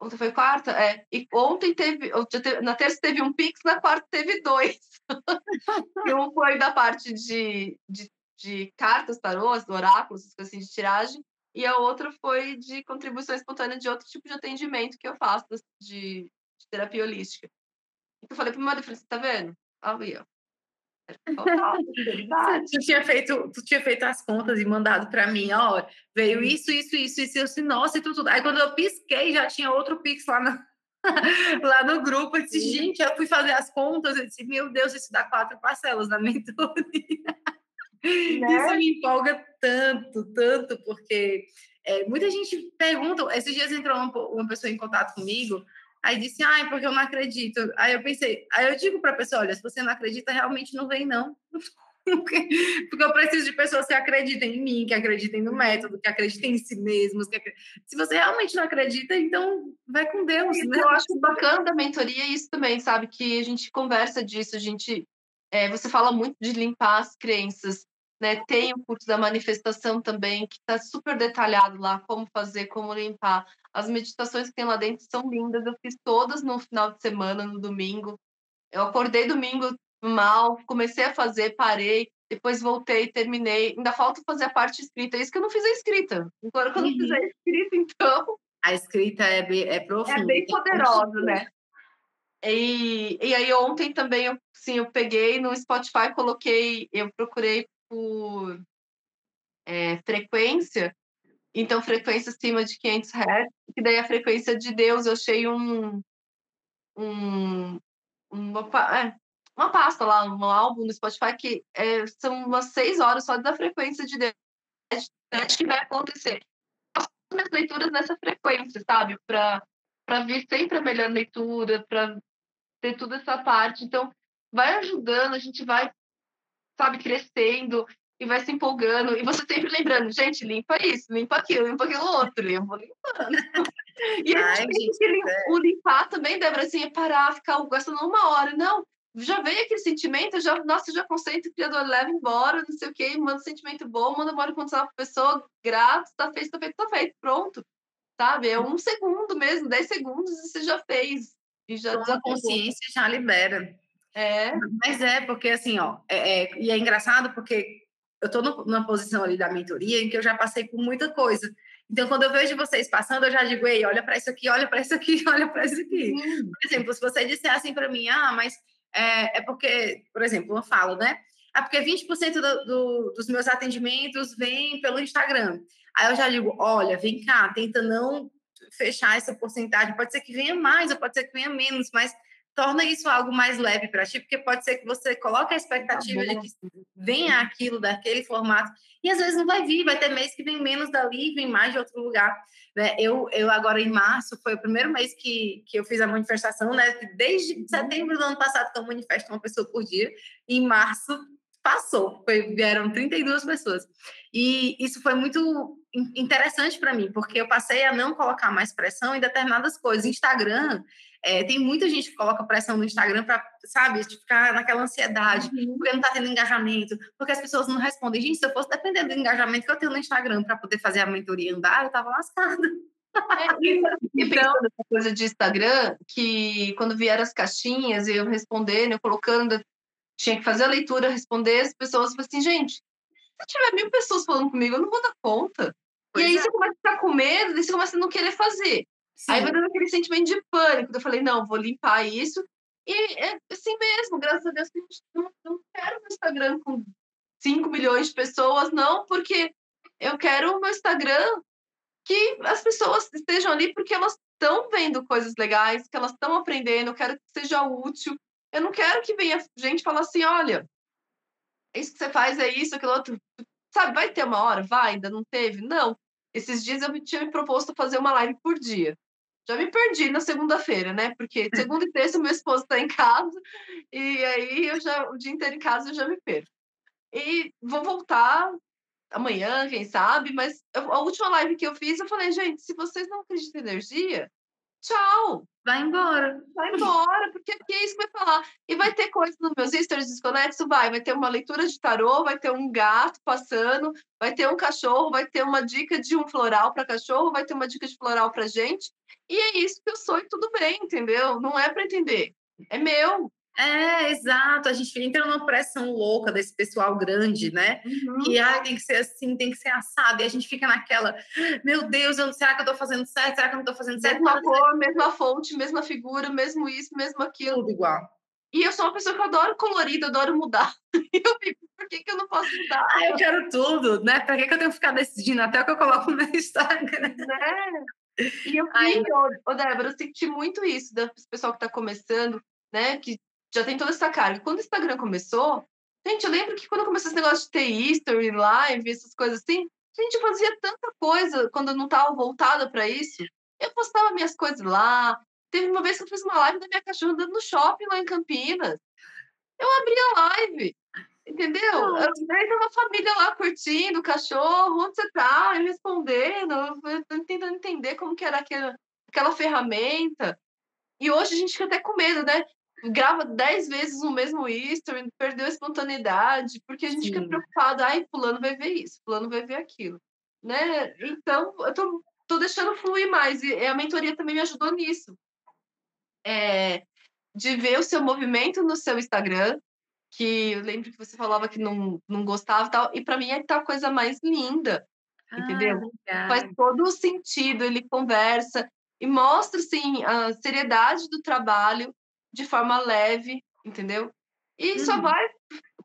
Ontem foi quarta? É. E ontem teve, na terça teve um Pix, na quarta teve dois. e um foi da parte de, de, de cartas, tarôs, oráculos, assim, de tiragem e a outra foi de contribuição espontânea de outro tipo de atendimento que eu faço de, de terapia holística. Então, eu falei para o meu marido, falei, tá vendo? Ali, ó. Tu tinha feito tu tinha feito as contas e mandado para mim ó veio isso isso isso isso eu disse, nossa e tudo. Aí quando eu pisquei já tinha outro pix lá no, lá no grupo eu disse gente eu fui fazer as contas. Eu disse meu Deus isso dá quatro parcelas da mentoria. Né? Isso me empolga tanto, tanto, porque é, muita gente pergunta. Esses dias entrou uma pessoa em contato comigo, aí disse, ai, porque eu não acredito. Aí eu pensei, aí eu digo para a pessoa: olha, se você não acredita, realmente não vem, não. porque eu preciso de pessoas que acreditem em mim, que acreditem no método, que acreditem em si mesmos. Que... Se você realmente não acredita, então vai com Deus. Né? Eu acho bacana da mentoria isso também, sabe? Que a gente conversa disso, a gente. É, você fala muito de limpar as crenças, né? Tem o curso da manifestação também, que está super detalhado lá, como fazer, como limpar. As meditações que tem lá dentro são lindas, eu fiz todas no final de semana, no domingo. Eu acordei domingo mal, comecei a fazer, parei, depois voltei, terminei. Ainda falta fazer a parte escrita, é isso que eu não fiz a escrita. Agora, quando uhum. eu fizer a escrita, então. A escrita é bem, é profunda. É bem poderosa, né? E, e aí ontem também eu, sim, eu peguei no Spotify, coloquei, eu procurei por é, frequência, então frequência acima de 500 Hz, que daí a frequência de Deus, eu achei um, um uma, é, uma pasta lá, um álbum no Spotify que é, são umas seis horas só da frequência de Deus. Acho que vai acontecer. As minhas leituras nessa frequência, sabe? Para vir sempre a melhor leitura, para ter toda essa parte. Então, vai ajudando, a gente vai sabe, crescendo e vai se empolgando. E você sempre lembrando, gente, limpa isso, limpa aquilo, limpa aquilo outro, eu vou limpando. e a gente, gente, que é. o limpar também, Débora, assim, é parar, ficar gastando uma hora. Não, já veio aquele sentimento, já, nossa, já conceito o criador, leva embora, não sei o quê, manda um sentimento bom, manda embora condicional pra pessoa, grato, tá feito, tá feito, tá feito, pronto. Sabe? É um segundo mesmo, dez segundos e você já fez. E já a consciência já libera. É. Mas é, porque assim, ó, é, é, e é engraçado porque eu tô no, numa posição ali da mentoria em que eu já passei por muita coisa. Então, quando eu vejo vocês passando, eu já digo, ei, olha para isso aqui, olha para isso aqui, olha para isso aqui. Uhum. Por exemplo, se você disser assim para mim, ah, mas é, é, porque, por exemplo, eu falo, né? Ah, porque 20% do, do, dos meus atendimentos vêm pelo Instagram. Aí eu já digo, olha, vem cá, tenta não fechar essa porcentagem. Pode ser que venha mais, ou pode ser que venha menos, mas torna isso algo mais leve para ti, porque pode ser que você coloque a expectativa tá de que venha aquilo daquele formato, e às vezes não vai vir, vai ter mês que vem menos dali, vem mais de outro lugar. Né? Eu, eu agora em março, foi o primeiro mês que, que eu fiz a manifestação, né? Desde uhum. setembro do ano passado que eu manifesto uma pessoa por dia, e em março passou, foi, vieram 32 pessoas. E isso foi muito interessante para mim, porque eu passei a não colocar mais pressão em determinadas coisas. Instagram, é, tem muita gente que coloca pressão no Instagram para, sabe, ficar naquela ansiedade, uhum. porque não está tendo engajamento, porque as pessoas não respondem. Gente, se eu fosse depender do engajamento que eu tenho no Instagram para poder fazer a mentoria andar, eu estava lascada. É, e, então, nessa coisa de Instagram, que quando vieram as caixinhas, eu respondendo, eu colocando, tinha que fazer a leitura, responder, as pessoas falaram assim, gente, se tiver mil pessoas falando comigo, eu não vou dar conta. Pois e aí é. você começa a ficar com medo, e você começa a não querer fazer. Sim. Aí vai dando aquele sentimento de pânico. Eu falei, não, vou limpar isso. E é assim mesmo, graças a Deus que a gente não, não quero um Instagram com 5 milhões de pessoas, não, porque eu quero o meu Instagram que as pessoas estejam ali porque elas estão vendo coisas legais, que elas estão aprendendo, eu quero que seja útil. Eu não quero que venha gente falar assim, olha, isso que você faz é isso, aquilo outro. Sabe, vai ter uma hora? Vai, ainda não teve? Não. Esses dias eu tinha me proposto fazer uma live por dia. Já me perdi na segunda-feira, né? Porque segunda e terça meu esposo está em casa e aí eu já o dia inteiro em casa eu já me perco. E vou voltar amanhã, quem sabe, mas a última live que eu fiz, eu falei, gente, se vocês não acreditam em energia, tchau. Vai embora. Vai embora, porque aqui é isso que vai falar. E vai ter coisa nos meus stories desconexo? Vai. Vai ter uma leitura de tarô, vai ter um gato passando, vai ter um cachorro, vai ter uma dica de um floral para cachorro, vai ter uma dica de floral para gente. E é isso que eu sou e tudo bem, entendeu? Não é para entender. É meu. É, exato. A gente entra numa pressão louca desse pessoal grande, né? Uhum. Que ah, tem que ser assim, tem que ser assado. E a gente fica naquela, meu Deus, eu, será que eu tô fazendo certo? Será que eu não tô fazendo certo? Mesma cor, mesma fonte, mesma figura, mesmo isso, mesmo aquilo. Tudo igual. E eu sou uma pessoa que adoro colorido, adoro mudar. E eu fico, por que, que eu não posso mudar? Ah, eu quero tudo, né? Pra que, que eu tenho que ficar decidindo até o que eu coloco no meu Instagram? Né? E eu, Ai, ô, Débora, eu senti muito isso do pessoal que está começando, né? Que já tem toda essa carga. Quando o Instagram começou, gente, eu lembro que quando começou esse negócio de ter history, live, essas coisas assim, a gente fazia tanta coisa quando eu não estava voltada para isso. Eu postava minhas coisas lá. Teve uma vez que eu fiz uma live da minha cachorra andando no shopping lá em Campinas. Eu abri a live, entendeu? Eu tava a família lá curtindo, o cachorro, onde você tá? Eu respondendo, eu tentando entender como que era aquela, aquela ferramenta. E hoje a gente fica até com medo, né? Grava dez vezes o mesmo history, perdeu a espontaneidade, porque a gente Sim. fica preocupado, ai, fulano vai ver isso, fulano vai ver aquilo, né? Então, eu tô, tô deixando fluir mais, e a mentoria também me ajudou nisso. É, de ver o seu movimento no seu Instagram, que eu lembro que você falava que não, não gostava e tal, e para mim é tal coisa mais linda, ah, entendeu? Faz todo o sentido, ele conversa e mostra, assim, a seriedade do trabalho, de forma leve, entendeu? E uhum. só vai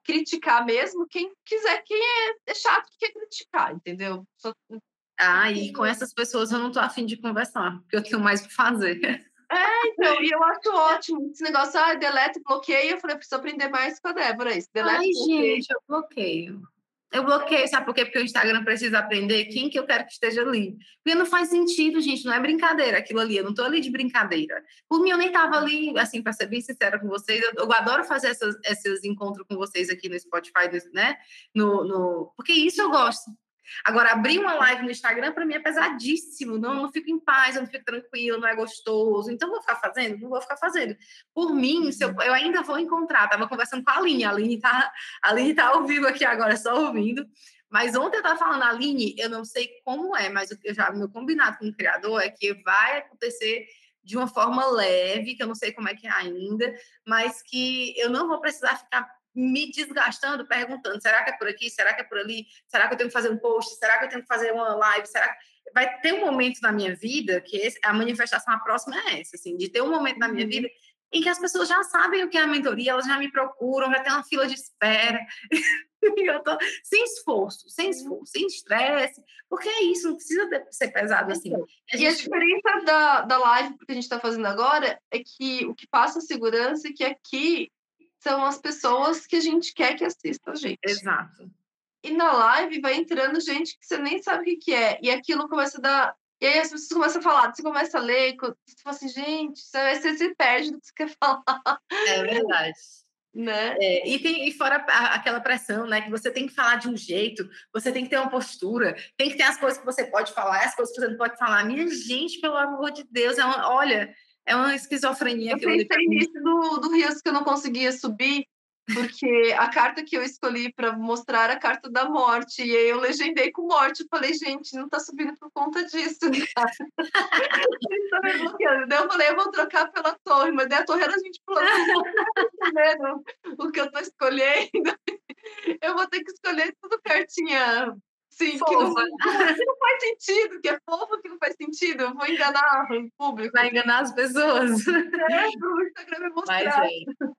criticar mesmo quem quiser, quem é, é chato que quer criticar, entendeu? Só... Ah, e com essas pessoas eu não tô afim de conversar, porque eu tenho mais para fazer. É, então, e eu acho ótimo esse negócio, ah, deleta bloqueia. Eu falei, eu preciso aprender mais com a Débora. Isso, deleta Ai, gente, eu bloqueio. Eu bloqueio, sabe por quê? Porque o Instagram precisa aprender quem que eu quero que esteja ali. Porque não faz sentido, gente, não é brincadeira aquilo ali. Eu não estou ali de brincadeira. Por mim, eu nem estava ali, assim, para ser bem sincera com vocês. Eu, eu adoro fazer essas, esses encontros com vocês aqui no Spotify, né? No, no... Porque isso eu gosto. Agora, abrir uma live no Instagram, para mim, é pesadíssimo. Não, não fico em paz, eu não fico tranquilo, não é gostoso. Então, vou ficar fazendo? Não vou ficar fazendo. Por mim, se eu, eu ainda vou encontrar. Estava conversando com a Aline. A Aline está tá ao vivo aqui agora, só ouvindo. Mas ontem eu estava falando, Aline, eu não sei como é, mas eu já, meu combinado com o criador é que vai acontecer de uma forma leve, que eu não sei como é que é ainda, mas que eu não vou precisar ficar me desgastando perguntando: será que é por aqui? Será que é por ali? Será que eu tenho que fazer um post? Será que eu tenho que fazer uma live? Será que... Vai ter um momento na minha vida que esse, a manifestação a próxima é essa, assim, de ter um momento na minha uhum. vida em que as pessoas já sabem o que é a mentoria, elas já me procuram, já tem uma fila de espera. eu tô sem esforço, sem uhum. esforço, sem estresse, porque é isso, não precisa ser pesado assim. Então, a gente... E a diferença da, da live que a gente está fazendo agora é que o que passa a segurança é que aqui são as pessoas que a gente quer que assistam a gente. Exato. E na live vai entrando gente que você nem sabe o que, é. E aquilo começa a dar. E aí as pessoas começam a falar, você começa a ler, você fala assim, gente, você, você se perde do que você quer falar. É verdade. Né? É, e, tem, e fora a, aquela pressão, né? Que você tem que falar de um jeito, você tem que ter uma postura, tem que ter as coisas que você pode falar, as coisas que você não pode falar. Minha gente, pelo amor de Deus, é uma, olha, é uma esquizofrenia. Eu pensei nisso do, do Rios que eu não conseguia subir, porque a carta que eu escolhi para mostrar era a carta da morte, e aí eu legendei com morte. Eu falei, gente, não está subindo por conta disso. tá me bloqueando. Daí eu falei, eu vou trocar pela torre, mas daí a torre era a gente pulando o que eu estou escolhendo. Eu vou ter que escolher tudo cartinha Sim, que não, que não, faz sentido, que é fofo que não faz sentido. Eu vou enganar o público. Vai enganar as pessoas. É, pro Instagram me mostrar. Mas, é.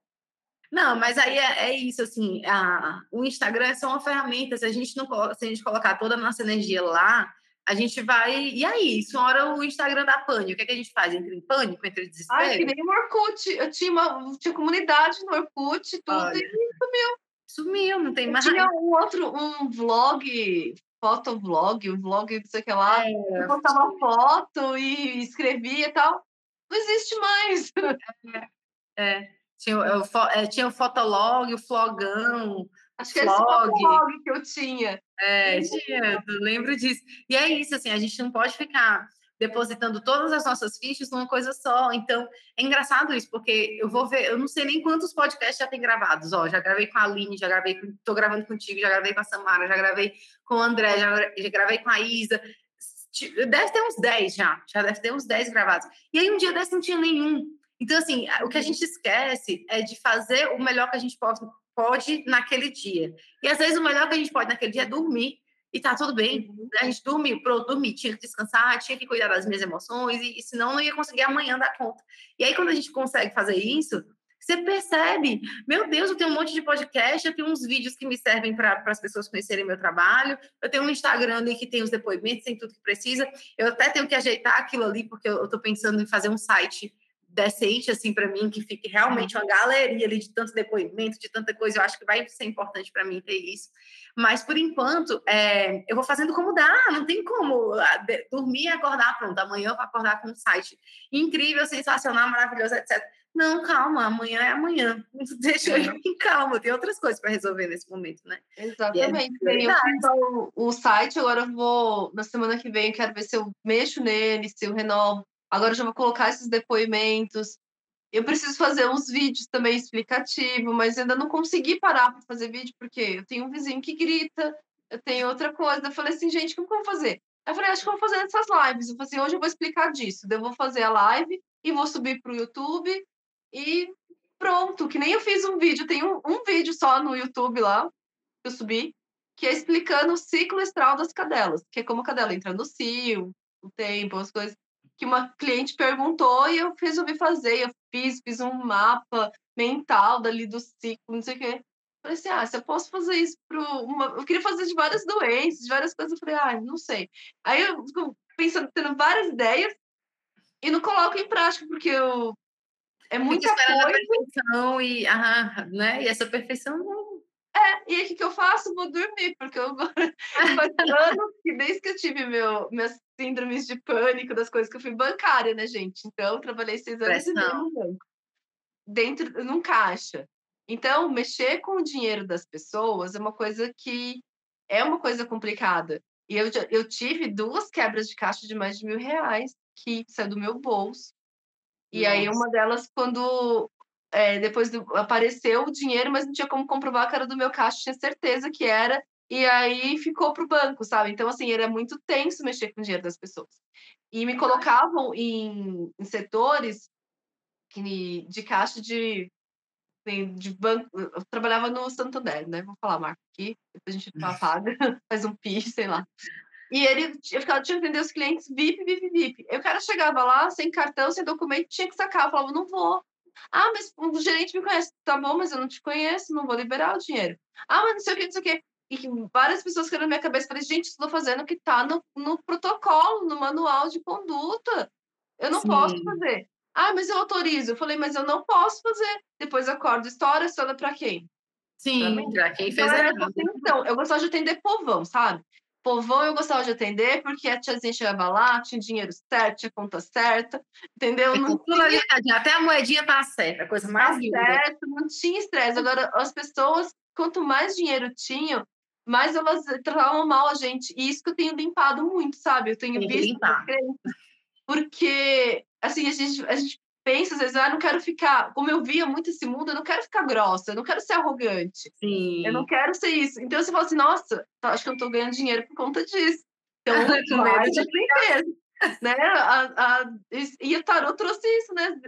Não, mas aí é, é isso, assim, a, o Instagram é só uma ferramenta, se a gente não coloca, se a gente colocar toda a nossa energia lá, a gente vai. E aí, se uma hora o Instagram dá pânico, o que, é que a gente faz? Entra em pânico, entra em desespero? Ai, que nem o Orkut. Eu tinha, uma, tinha comunidade no Orkut, tudo, Olha, e sumiu. Sumiu, não tem mais. Tinha um outro, um vlog fotovlog, o vlog, não sei o que lá. É, eu postava foto e escrevia e tal. Não existe mais. É. é. Tinha, eu, é, tinha o fotolog, o flogão. Acho que é esse fotolog que eu tinha. É, tinha, lembro disso. E é isso, assim, a gente não pode ficar depositando todas as nossas fichas numa coisa só. Então, é engraçado isso, porque eu vou ver, eu não sei nem quantos podcasts já tem gravados. Ó, já gravei com a Aline, já gravei, tô gravando contigo, já gravei com a Samara, já gravei com o André, já, já gravei com a Isa. Deve ter uns 10 já, já deve ter uns 10 gravados. E aí um dia desse não tinha nenhum. Então, assim, o que a gente esquece é de fazer o melhor que a gente pode, pode naquele dia. E às vezes o melhor que a gente pode naquele dia é dormir e tá tudo bem. Uhum. A gente dormiu, pronto, dormi, tinha que descansar, tinha que cuidar das minhas emoções, e, e senão não ia conseguir amanhã dar conta. E aí, quando a gente consegue fazer isso, você percebe, meu Deus, eu tenho um monte de podcast, eu tenho uns vídeos que me servem para as pessoas conhecerem meu trabalho, eu tenho um Instagram ali que tem os depoimentos, tem tudo que precisa, eu até tenho que ajeitar aquilo ali, porque eu estou pensando em fazer um site decente, assim, para mim, que fique realmente uma galeria ali de tanto depoimento, de tanta coisa, eu acho que vai ser importante para mim ter isso. Mas, por enquanto, é, eu vou fazendo como dá, não tem como ah, dormir e acordar, pronto, amanhã eu vou acordar com um site incrível, sensacional, maravilhoso, etc. Não, calma, amanhã é amanhã. Deixa eu ir em calma, tem outras coisas para resolver nesse momento, né? Exatamente. É eu fiz o, o, site, agora eu vou, na semana que vem, quero ver se eu mexo nele, se eu renovo. Agora eu já vou colocar esses depoimentos. Eu preciso fazer uns vídeos também explicativos, mas ainda não consegui parar para fazer vídeo, porque eu tenho um vizinho que grita, eu tenho outra coisa. Eu falei assim, gente, como que eu vou fazer? Eu falei, acho que eu vou fazer essas lives. Eu falei assim, hoje eu vou explicar disso. eu vou fazer a live e vou subir para o YouTube e pronto. Que nem eu fiz um vídeo, tem um, um vídeo só no YouTube lá, que eu subi, que é explicando o ciclo estral das cadelas, que é como a cadela entra no cio, o tempo, as coisas que uma cliente perguntou e eu resolvi fazer. Eu fiz, fiz um mapa mental dali do ciclo, não sei o quê. Falei assim, ah, se eu posso fazer isso para uma... Eu queria fazer de várias doenças, de várias coisas. Eu falei, ah, não sei. Aí eu fico pensando, tendo várias ideias e não coloco em prática, porque eu... É muita coisa. A perfeição e, ah, né? e essa perfeição não é, e aí o que, que eu faço? Vou dormir, porque eu agora faz anos que desde que eu tive meu, minhas síndromes de pânico, das coisas que eu fui bancária, né, gente? Então, trabalhei seis anos e meio no banco. Dentro, num caixa. Então, mexer com o dinheiro das pessoas é uma coisa que é uma coisa complicada. E eu, eu tive duas quebras de caixa de mais de mil reais que saiu do meu bolso. E Nossa. aí, uma delas, quando é, depois do, apareceu o dinheiro, mas não tinha como comprovar que era do meu caixa, tinha certeza que era. E aí ficou para o banco, sabe? Então, assim, era muito tenso mexer com o dinheiro das pessoas. E me colocavam em, em setores que, de caixa de de banco, eu trabalhava no Santander, né? Vou falar a marca aqui, depois a gente paga, faz um pi, sei lá. E ele eu ficava, tinha que atender os clientes VIP, VIP, VIP. Eu, o cara chegava lá, sem cartão, sem documento, tinha que sacar. Eu falava, não vou. Ah, mas o gerente me conhece. Tá bom, mas eu não te conheço, não vou liberar o dinheiro. Ah, mas não sei o que, não sei o que. E várias pessoas que na minha cabeça, falei, gente, estou fazendo o que está no, no protocolo, no manual de conduta. Eu não Sim. posso fazer. Ah, mas eu autorizo. Eu falei, mas eu não posso fazer. Depois acordo, história, história para quem? Sim, para quem então, fez então, errado. Então, eu gostava de atender povão, sabe? Povão eu gostava de atender porque a tiazinha chegava lá, tinha dinheiro certo, tinha conta certa, entendeu? Não tinha... Até a moedinha tá certa, a coisa mais tá certo, não tinha estresse. Agora, as pessoas, quanto mais dinheiro tinham, mais elas tratavam mal a gente. E isso que eu tenho limpado muito, sabe? Eu tenho Tem visto. Porque assim, a gente, a gente pensa às vezes, ah, não quero ficar, como eu via muito esse mundo, eu não quero ficar grossa, eu não quero ser arrogante. Sim. Eu não quero ser isso. Então você fala assim, nossa, acho que eu não tô ganhando dinheiro por conta disso. Então, vai de limpeza. né? A, a, e o tarot trouxe isso, né?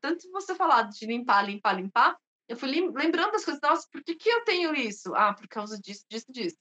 Tanto você falar de limpar, limpar, limpar, eu fui lembrando das coisas, nossa, por que, que eu tenho isso? Ah, por causa disso, disso, disso.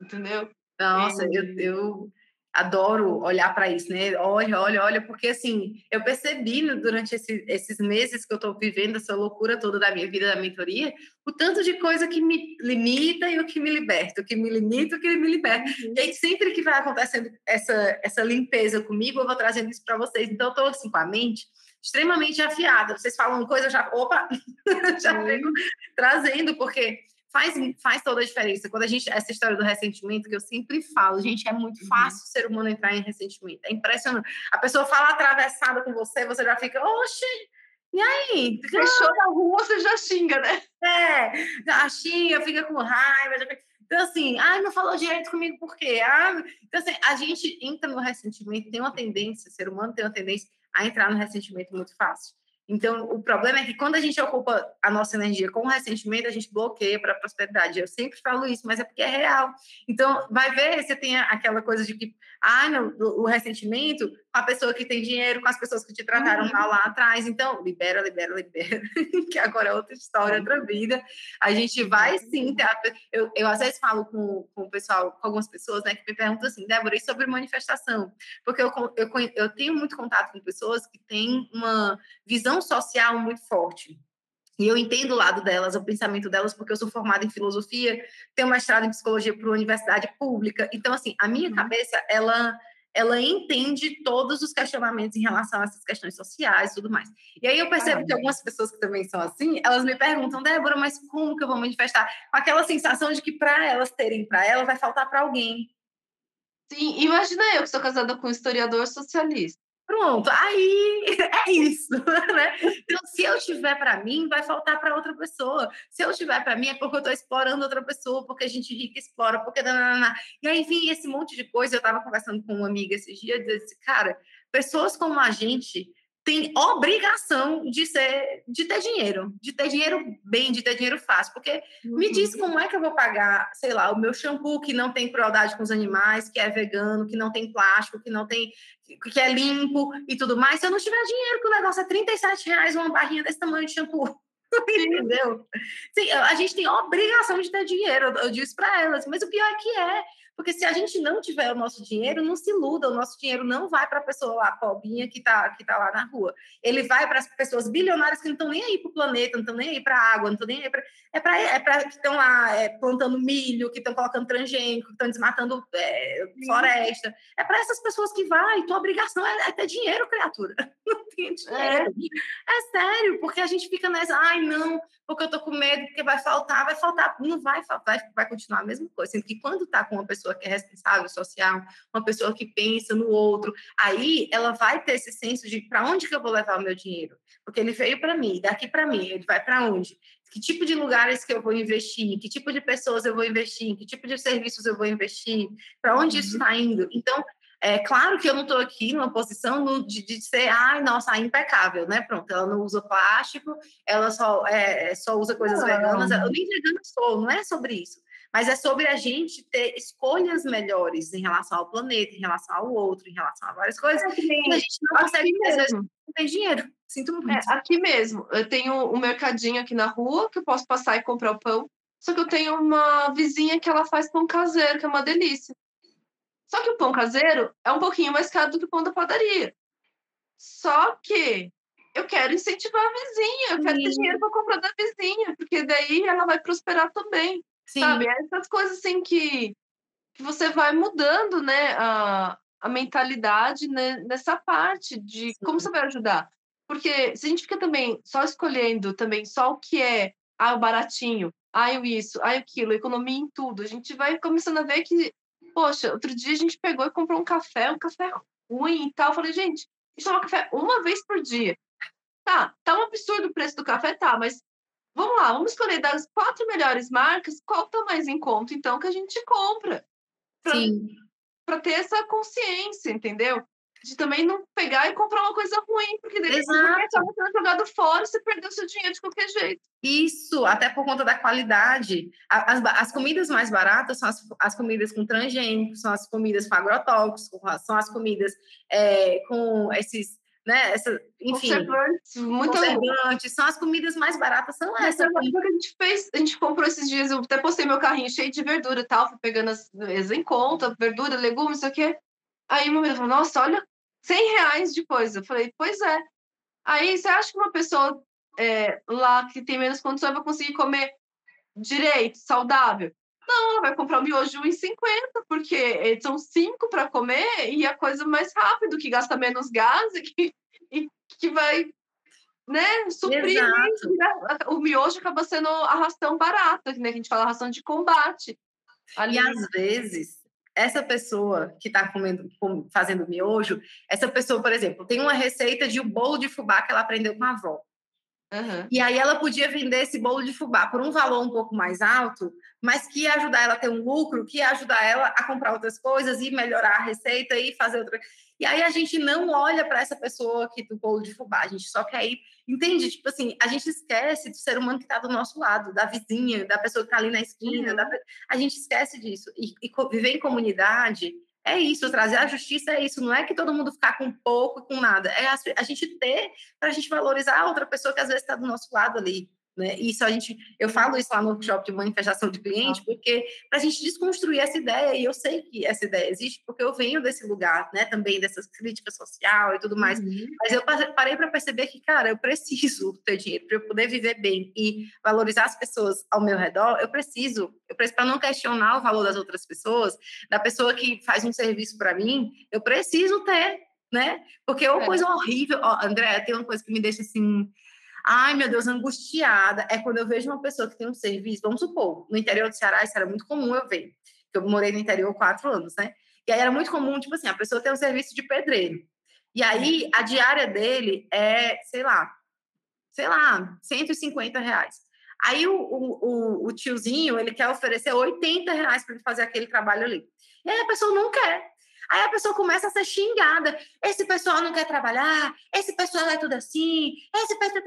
Entendeu? Nossa, e... eu, eu adoro olhar para isso, né? Olha, olha, olha, porque assim, eu percebi durante esse, esses meses que eu estou vivendo essa loucura toda da minha vida da mentoria, o tanto de coisa que me limita e o que me liberta, o que me limita e o que me liberta. Uhum. E aí, sempre que vai acontecendo essa, essa limpeza comigo, eu vou trazendo isso para vocês. Então, eu estou assim, com a mente extremamente afiada. Vocês falam coisa, já, opa, já fico trazendo, porque faz, faz toda a diferença. Quando a gente, essa história do ressentimento, que eu sempre falo, gente, é muito uhum. fácil o ser humano entrar em ressentimento. É impressionante. A pessoa fala atravessada com você, você já fica, oxe, e aí? Fechou na rua, você já xinga, né? É, já xinga, fica com raiva. Já... Então, assim, ai, não falou direito comigo por quê? Ah, então, assim, a gente entra no ressentimento, tem uma tendência, o ser humano tem uma tendência a entrar no ressentimento muito fácil. Então, o problema é que quando a gente ocupa a nossa energia com o ressentimento, a gente bloqueia para a prosperidade. Eu sempre falo isso, mas é porque é real. Então, vai ver, você tem aquela coisa de que, ah, não, o ressentimento a pessoa que tem dinheiro, com as pessoas que te trataram uhum. mal lá atrás. Então, libera, libera, libera. que agora é outra história, outra vida. A gente vai sim. Ter, eu, eu às vezes falo com, com o pessoal, com algumas pessoas, né, que me perguntam assim, Débora, e sobre manifestação? Porque eu, eu, eu tenho muito contato com pessoas que têm uma visão social muito forte. E eu entendo o lado delas, o pensamento delas, porque eu sou formada em filosofia, tenho mestrado em psicologia por uma universidade pública. Então, assim, a minha uhum. cabeça, ela ela entende todos os questionamentos em relação a essas questões sociais e tudo mais. E aí eu percebo que algumas pessoas que também são assim, elas me perguntam, Débora, mas como que eu vou manifestar? Com aquela sensação de que para elas terem para ela, vai faltar para alguém. Sim, imagina eu que sou casada com um historiador socialista. Pronto, aí é isso, né? Então, se eu tiver para mim, vai faltar para outra pessoa. Se eu tiver para mim, é porque eu estou explorando outra pessoa, porque a gente rica explora, porque. E aí, enfim, esse monte de coisa. Eu estava conversando com uma amiga esses dias e disse, cara, pessoas como a gente tem obrigação de ser, de ter dinheiro, de ter dinheiro bem, de ter dinheiro fácil, porque uhum. me diz como é que eu vou pagar, sei lá, o meu shampoo que não tem crueldade com os animais, que é vegano, que não tem plástico, que não tem, que é limpo e tudo mais, se eu não tiver dinheiro, que o negócio é 37 reais uma barrinha desse tamanho de shampoo. Entendeu? Sim, a gente tem obrigação de ter dinheiro, eu disse para elas, mas o pior é que é, porque se a gente não tiver o nosso dinheiro, não se iluda, o nosso dinheiro não vai para a pessoa lá, pobrinha, que está que tá lá na rua. Ele vai para as pessoas bilionárias que não estão nem aí para o planeta, não estão nem aí para a água, não estão nem aí para. É para é pra, que estão lá é, plantando milho, que estão colocando transgênico, que estão desmatando é, floresta. É para essas pessoas que vai. Tua obrigação é, é ter dinheiro, criatura. Não tem dinheiro. É. é sério, porque a gente fica nessa, ai, não, porque eu tô com medo, porque vai faltar, vai faltar. Não vai faltar, vai, vai continuar a mesma coisa. Sendo que quando tá com uma pessoa pessoa que é responsável social, uma pessoa que pensa no outro, aí ela vai ter esse senso de para onde que eu vou levar o meu dinheiro? Porque ele veio para mim, daqui para mim, ele vai para onde? que tipo de lugares que eu vou investir, que tipo de pessoas eu vou investir, que tipo de serviços eu vou investir, para onde isso está indo. Então, é claro que eu não estou aqui numa posição de, de ser, ai, nossa, impecável, né? Pronto, ela não usa plástico, ela só, é, só usa coisas não. veganas. Eu nem vegana sou, não é sobre isso. Mas é sobre a gente ter escolhas melhores em relação ao planeta, em relação ao outro, em relação a várias coisas. É, a gente não consegue, vezes, não tem dinheiro. Sinto muito. É, aqui mesmo, eu tenho um mercadinho aqui na rua que eu posso passar e comprar o pão. Só que eu tenho uma vizinha que ela faz pão caseiro, que é uma delícia. Só que o pão caseiro é um pouquinho mais caro do que o pão da padaria. Só que eu quero incentivar a vizinha, eu quero Sim. ter dinheiro para comprar da vizinha, porque daí ela vai prosperar também. Sim. Sabe? Essas coisas assim que, que você vai mudando, né, a, a mentalidade né, nessa parte de Sim. como você vai ajudar. Porque se a gente fica também só escolhendo também só o que é ah, o baratinho, ah, isso, ah, aquilo, economia em tudo, a gente vai começando a ver que, poxa, outro dia a gente pegou e comprou um café, um café ruim e tal. Eu falei, gente, a gente toma café uma vez por dia. Tá, tá um absurdo o preço do café, tá, mas vamos lá, vamos escolher das quatro melhores marcas, qual tá mais em conta, então, que a gente compra. Pra, Sim. Pra ter essa consciência, entendeu? de também não pegar e comprar uma coisa ruim, porque daí você está sendo jogado fora, você perdeu seu dinheiro de qualquer jeito. Isso, até por conta da qualidade. As, as comidas mais baratas são as, as comidas com transgênicos, são as comidas com agrotóxicos, são as comidas é, com esses né? Essa, enfim, conservantes, muito conservantes, são as comidas mais baratas, são essas. Essa, que a gente fez, a gente comprou esses dias, eu até postei meu carrinho cheio de verdura e tal, fui pegando as, as em conta, verdura, legumes, isso aqui. Aí meu marido falou, nossa, olha, 100 reais de coisa. Eu falei, pois é. Aí você acha que uma pessoa é, lá que tem menos condições vai conseguir comer direito, saudável? Não, ela vai comprar um miojo em 50, porque são cinco para comer e a coisa mais rápido, que gasta menos gás e que, e que vai né, suprir. O miojo acaba sendo a ração barata, né, que a gente fala ração de combate. Ali. E às vezes essa pessoa que está comendo, fazendo miojo, essa pessoa, por exemplo, tem uma receita de um bolo de fubá que ela aprendeu com a avó. Uhum. E aí ela podia vender esse bolo de fubá por um valor um pouco mais alto, mas que ia ajudar ela a ter um lucro, que ia ajudar ela a comprar outras coisas e melhorar a receita e fazer outra. E aí a gente não olha para essa pessoa aqui do bolo de fubá, a gente só quer ir, entende? Tipo assim, a gente esquece do ser humano que está do nosso lado, da vizinha, da pessoa que está ali na esquina, uhum. da... a gente esquece disso. E, e viver em comunidade é isso, trazer a justiça é isso, não é que todo mundo ficar com pouco e com nada, é a, a gente ter para a gente valorizar a outra pessoa que às vezes está do nosso lado ali. Né? Isso a gente, eu falo isso lá no workshop de manifestação de cliente, porque para a gente desconstruir essa ideia, e eu sei que essa ideia existe, porque eu venho desse lugar, né, também dessas críticas social e tudo mais, uhum. mas eu parei para perceber que, cara, eu preciso ter dinheiro para eu poder viver bem e valorizar as pessoas ao meu redor, eu preciso, eu preciso para não questionar o valor das outras pessoas, da pessoa que faz um serviço para mim, eu preciso ter, né? Porque é uma coisa horrível, ó, André, tem uma coisa que me deixa assim Ai, meu Deus, angustiada. É quando eu vejo uma pessoa que tem um serviço, vamos supor, no interior do Ceará, isso era muito comum eu ver. Eu morei no interior quatro anos, né? E aí era muito comum, tipo assim, a pessoa tem um serviço de pedreiro. E aí a diária dele é, sei lá, sei lá, 150 reais. Aí o, o, o, tiozinho, ele quer oferecer 80 reais para ele fazer aquele trabalho ali. E aí a pessoa não quer. Aí a pessoa começa a ser xingada. Esse pessoal não quer trabalhar, esse pessoal é tudo assim, esse pessoal.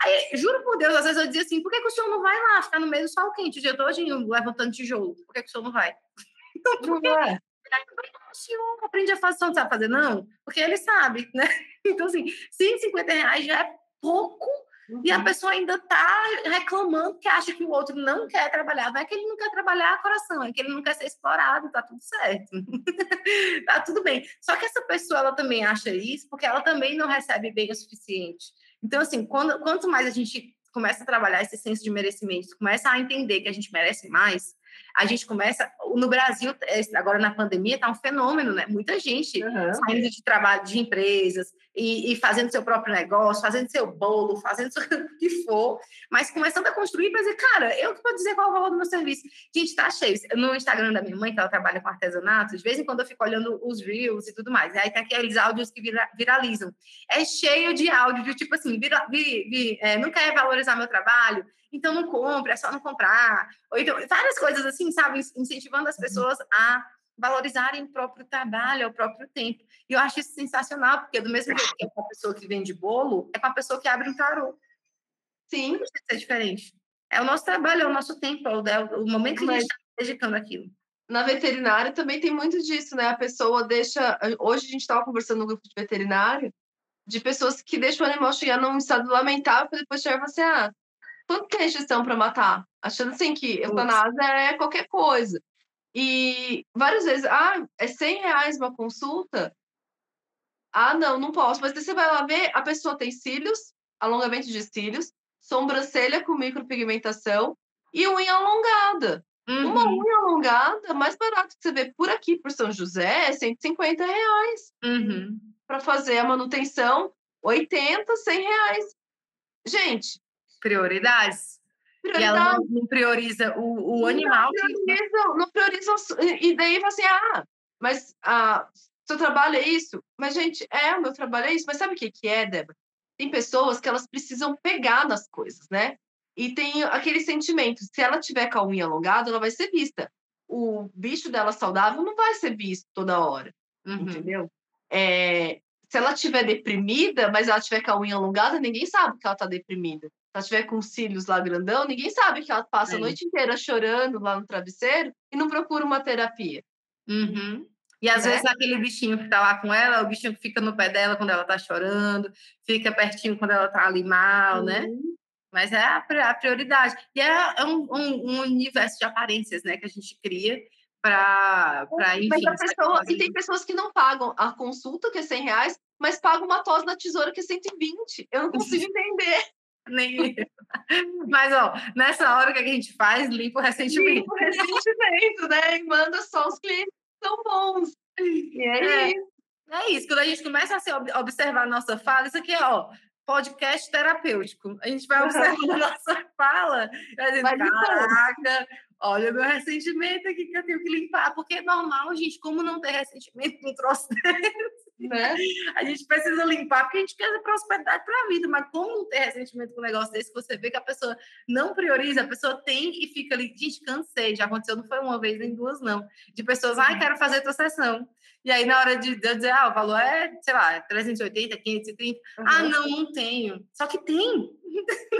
Aí, juro por Deus, às vezes eu dizia assim: por que, que o senhor não vai lá ficar no meio do sol quente o dia todo levantando tijolo? Por que, que o senhor não vai? Então, por que? O senhor aprende a fazer, não sabe fazer, não? Porque ele sabe, né? Então, assim, 150 reais já é pouco Uhum. E a uhum. pessoa ainda está reclamando que acha que o outro não quer trabalhar. Não é que ele não quer trabalhar coração, é que ele não quer ser explorado, tá tudo certo. tá tudo bem. Só que essa pessoa ela também acha isso porque ela também não recebe bem o suficiente. Então, assim, quando, quanto mais a gente começa a trabalhar esse senso de merecimento, começa a entender que a gente merece mais, a gente começa. No Brasil, agora na pandemia, está um fenômeno, né? Muita gente uhum. saindo de trabalho de empresas e, e, fazendo seu próprio negócio, fazendo seu bolo, fazendo o que for, mas começando a construir para dizer, cara, eu que vou dizer qual é o valor do meu serviço. Gente, tá cheio. No Instagram da minha mãe, que ela trabalha com artesanato, de vez em quando eu fico olhando os reels e tudo mais. Aí tem aqueles áudios que vira, viralizam. É cheio de áudio, de tipo assim, vira, vi, vi, é, não quer valorizar meu trabalho, então não compre, é só não comprar. Ou então, várias coisas assim, sabe? Incentivando as uhum. pessoas a valorizarem o próprio trabalho, o próprio tempo. E eu acho isso sensacional, porque do mesmo jeito que é com a pessoa que vende bolo, é com a pessoa que abre um tarô. Sim. Não precisa ser diferente. É o nosso trabalho, é o nosso tempo, é o, o momento que Mas... a gente está dedicando aquilo. Na veterinária também tem muito disso, né? A pessoa deixa. Hoje a gente estava conversando no grupo de veterinário de pessoas que deixam o animal chegar num estado lamentável para depois chegar e falar assim: ah, quanto tem restrição para matar? Achando assim que eutanásia é qualquer coisa. E várias vezes, ah, é 100 reais uma consulta? Ah, não, não posso. Mas você vai lá ver, a pessoa tem cílios, alongamento de cílios, sobrancelha com micropigmentação e unha alongada. Uhum. Uma unha alongada, mais barato que você vê por aqui, por São José, é 150 reais. Uhum. Para fazer a manutenção, 80, 100 reais. Gente, prioridades. Prioridade. E ela não, prioriza o, o animal. Não priorizam, não priorizam. E daí você, assim, ah, mas ah, seu trabalho é isso? Mas, gente, é, o meu trabalho é isso. Mas sabe o que, que é, Débora? Tem pessoas que elas precisam pegar nas coisas, né? E tem aquele sentimento, se ela tiver com a unha alongada, ela vai ser vista. O bicho dela saudável não vai ser visto toda hora, uhum. entendeu? É, se ela estiver deprimida, mas ela tiver com a unha alongada, ninguém sabe que ela está deprimida ela tiver com os cílios lá grandão, ninguém sabe que ela passa é. a noite inteira chorando lá no travesseiro e não procura uma terapia. Uhum. E às né? vezes aquele bichinho que tá lá com ela, o bichinho que fica no pé dela quando ela tá chorando, fica pertinho quando ela tá ali mal, né? uhum. né? Mas é a, a prioridade. E é, é um, um, um, universo de aparências, né, que a gente cria para, enfim... Mas pessoa, e tem pessoas que não pagam a consulta, que é 100 reais, mas pagam uma tosse na tesoura, que é 120. Eu não consigo entender. Nem. Mas, ó, nessa hora que a gente faz, limpa o ressentimento. Limpa o ressentimento, né? E manda só os clientes que são bons. E é, é, isso. É isso. Quando a gente começa a observar a nossa fala, isso aqui é, ó, podcast terapêutico. A gente vai observando a nossa fala vai dizendo, caraca, olha o meu ressentimento aqui que eu tenho que limpar. Porque é normal, gente, como não ter ressentimento um troço desse? né? A gente precisa limpar porque a gente quer prosperidade para a vida, mas como não ter ressentimento com um negócio desse, você vê que a pessoa não prioriza, a pessoa tem e fica ali, gente, cansei, já aconteceu, não foi uma vez nem duas, não, de pessoas, ai, quero fazer tua sessão. E aí, na hora de, dizer, ah, o valor é, sei lá, 380, 530, uhum. ah, não, não tenho. Só que tem.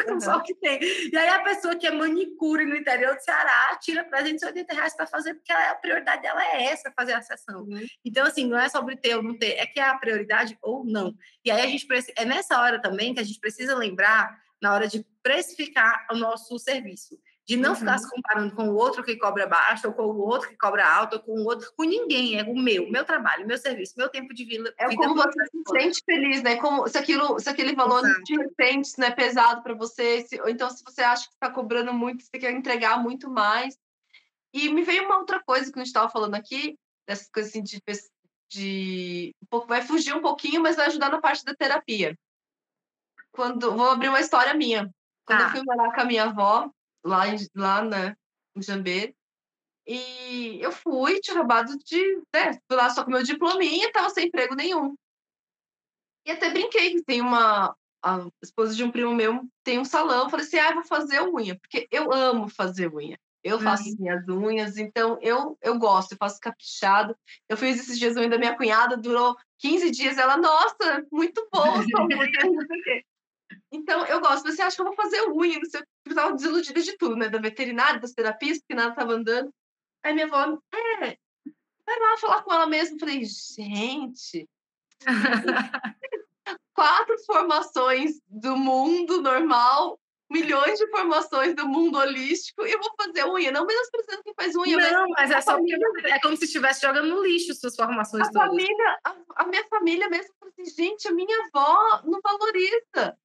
Uhum. Só que tem. E aí, a pessoa que é manicure no interior do Ceará tira 380 reais para fazer, porque ela, a prioridade dela é essa, fazer a sessão. Uhum. Então, assim, não é sobre ter ou não ter, é que é a prioridade ou não. E aí, a gente precisa, é nessa hora também que a gente precisa lembrar, na hora de precificar o nosso serviço de não uhum. ficar se comparando com o outro que cobra baixo, ou com o outro que cobra alto, ou com o outro, com ninguém, é o meu, meu trabalho, meu serviço, meu tempo de vida. É como você se sente feliz, né? Como se aquilo, se aquele valor Exato. de repente não é pesado para você, se, ou então se você acha que está cobrando muito, você quer entregar muito mais. E me veio uma outra coisa que a gente estava falando aqui, dessas coisas assim de, de um pouco, vai fugir um pouquinho, mas vai ajudar na parte da terapia. Quando vou abrir uma história minha. Quando eu fui morar com a minha avó, lá, em, lá né, em Jambê. E eu fui, tinha acabado de. Né, fui lá só com meu diplominha, tava sem emprego nenhum. E até brinquei que tem uma. A esposa de um primo meu tem um salão. Falei assim: ah, vou fazer unha, porque eu amo fazer unha. Eu faço minhas unhas, então eu, eu gosto, eu faço caprichado. Eu fiz esses dias unha da minha cunhada, durou 15 dias. Ela, nossa, muito bom, sua unha, não sei o quê. Então, eu gosto. Você acha que eu vou fazer unha? Não sei, eu tava desiludida de tudo, né? Da veterinária, das terapias, porque nada tava andando. Aí minha avó, é, vai lá falar com ela mesmo. falei, gente. quatro formações do mundo normal, milhões de formações do mundo holístico e eu vou fazer unha. Não menosprezando quem faz unha. Não, mas, mas é só família... é como se estivesse jogando no lixo suas formações a todas. Família, a, a, minha família mesmo assim, gente, a minha avó não valoriza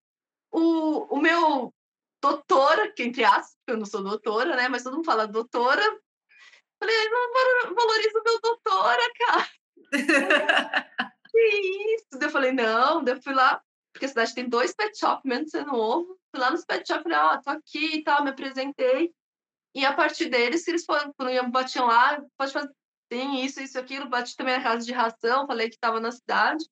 o, o meu doutora, que entre aspas, eu não sou doutora, né? Mas todo mundo fala doutora, Falei, não valoriza o meu doutora, cara. que isso? Daí eu falei, não. Daí eu fui lá, porque a cidade tem dois pet shop, mesmo sendo novo. Fui lá nos pet shop, falei, ó, oh, tô aqui e tal, me apresentei. E a partir deles, se eles foram, quando batiam lá, pode fazer, tem isso, isso, aquilo. Bati também na casa de ração, falei que estava na cidade.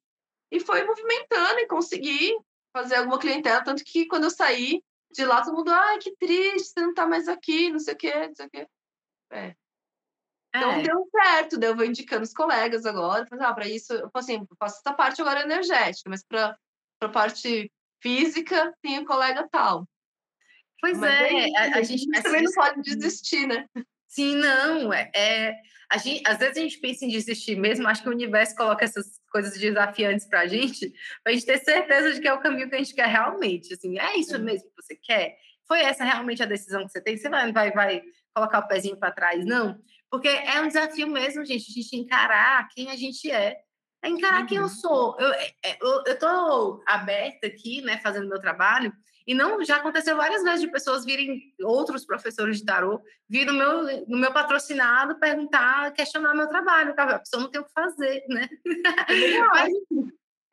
E foi movimentando e consegui fazer alguma clientela. Tanto que quando eu saí de lá, todo mundo, ai, que triste, você não tá mais aqui, não sei o quê, não sei o quê. É. Então é. deu certo, daí eu vou indicando os colegas agora. Ah, para isso, eu assim, eu faço essa parte agora energética, mas para a parte física, tem o colega tal. Pois mas é, é a, a, gente, a gente também não pode desistir, né? Sim, não. É, é, a gente, às vezes a gente pensa em desistir mesmo, acho que o universo coloca essas coisas desafiantes para a gente, para a gente ter certeza de que é o caminho que a gente quer realmente. Assim, é isso mesmo que você quer? Foi essa realmente a decisão que você tem? Você vai, vai, vai colocar o pezinho para trás? Não. Porque é um desafio mesmo, gente, a gente encarar quem a gente é. É encarar uhum. quem eu uhum. sou. Eu, é, é, tô aberta aqui, né, fazendo meu trabalho, e não já aconteceu várias vezes de pessoas virem, outros professores de tarô, vir no meu, no meu patrocinado perguntar, questionar meu trabalho. A pessoa não tem o que fazer, né? Mas,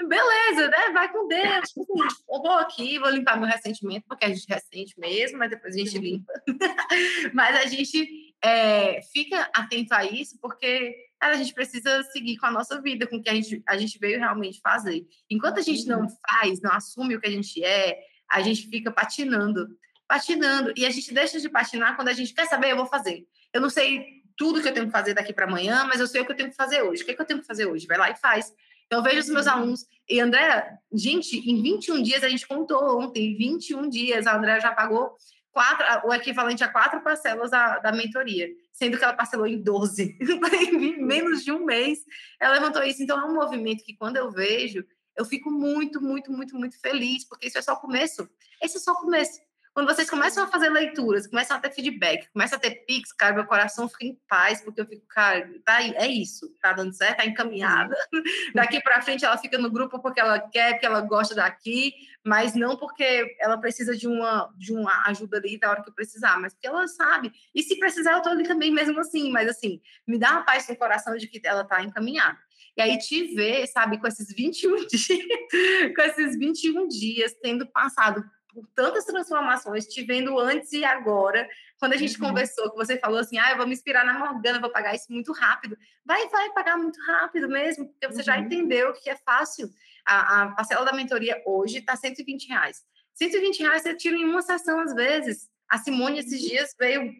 beleza, né? Vai com Deus. Tipo assim, eu vou aqui, vou limpar meu ressentimento, porque a gente ressente mesmo, mas depois a gente limpa. mas a gente é, fica atento a isso, porque cara, a gente precisa seguir com a nossa vida, com o que a gente, a gente veio realmente fazer. Enquanto a gente não faz, não assume o que a gente é, a gente fica patinando, patinando, e a gente deixa de patinar quando a gente quer saber, eu vou fazer. Eu não sei tudo que eu tenho que fazer daqui para amanhã, mas eu sei o que eu tenho que fazer hoje. O que, é que eu tenho que fazer hoje? Vai lá e faz. Então, eu vejo os meus alunos. E, André, gente, em 21 dias, a gente contou ontem, 21 dias, a André já pagou quatro, o equivalente a quatro parcelas da, da mentoria, sendo que ela parcelou em 12. em menos de um mês, ela levantou isso. Então, é um movimento que, quando eu vejo, eu fico muito, muito, muito, muito feliz, porque isso é só o começo. Esse é só o começo. Quando vocês começam a fazer leituras, começam a ter feedback, começam a ter pix, cara, meu coração fica em paz, porque eu fico, cara, tá, é isso, tá dando certo, tá encaminhada. Daqui para frente ela fica no grupo porque ela quer, porque ela gosta daqui, mas não porque ela precisa de uma, de uma ajuda ali na hora que eu precisar, mas porque ela sabe. E se precisar, eu tô ali também mesmo assim, mas assim, me dá uma paz no coração de que ela tá encaminhada. E aí te ver, sabe, com esses 21 dias, com esses 21 dias tendo passado por tantas transformações, te vendo antes e agora. Quando a gente uhum. conversou, que você falou assim, ah, eu vou me inspirar na Morgana, vou pagar isso muito rápido. Vai, vai pagar muito rápido mesmo, porque você uhum. já entendeu que é fácil. A, a parcela da mentoria hoje está 120 reais. 120 reais você tira em uma sessão às vezes. A Simone esses uhum. dias veio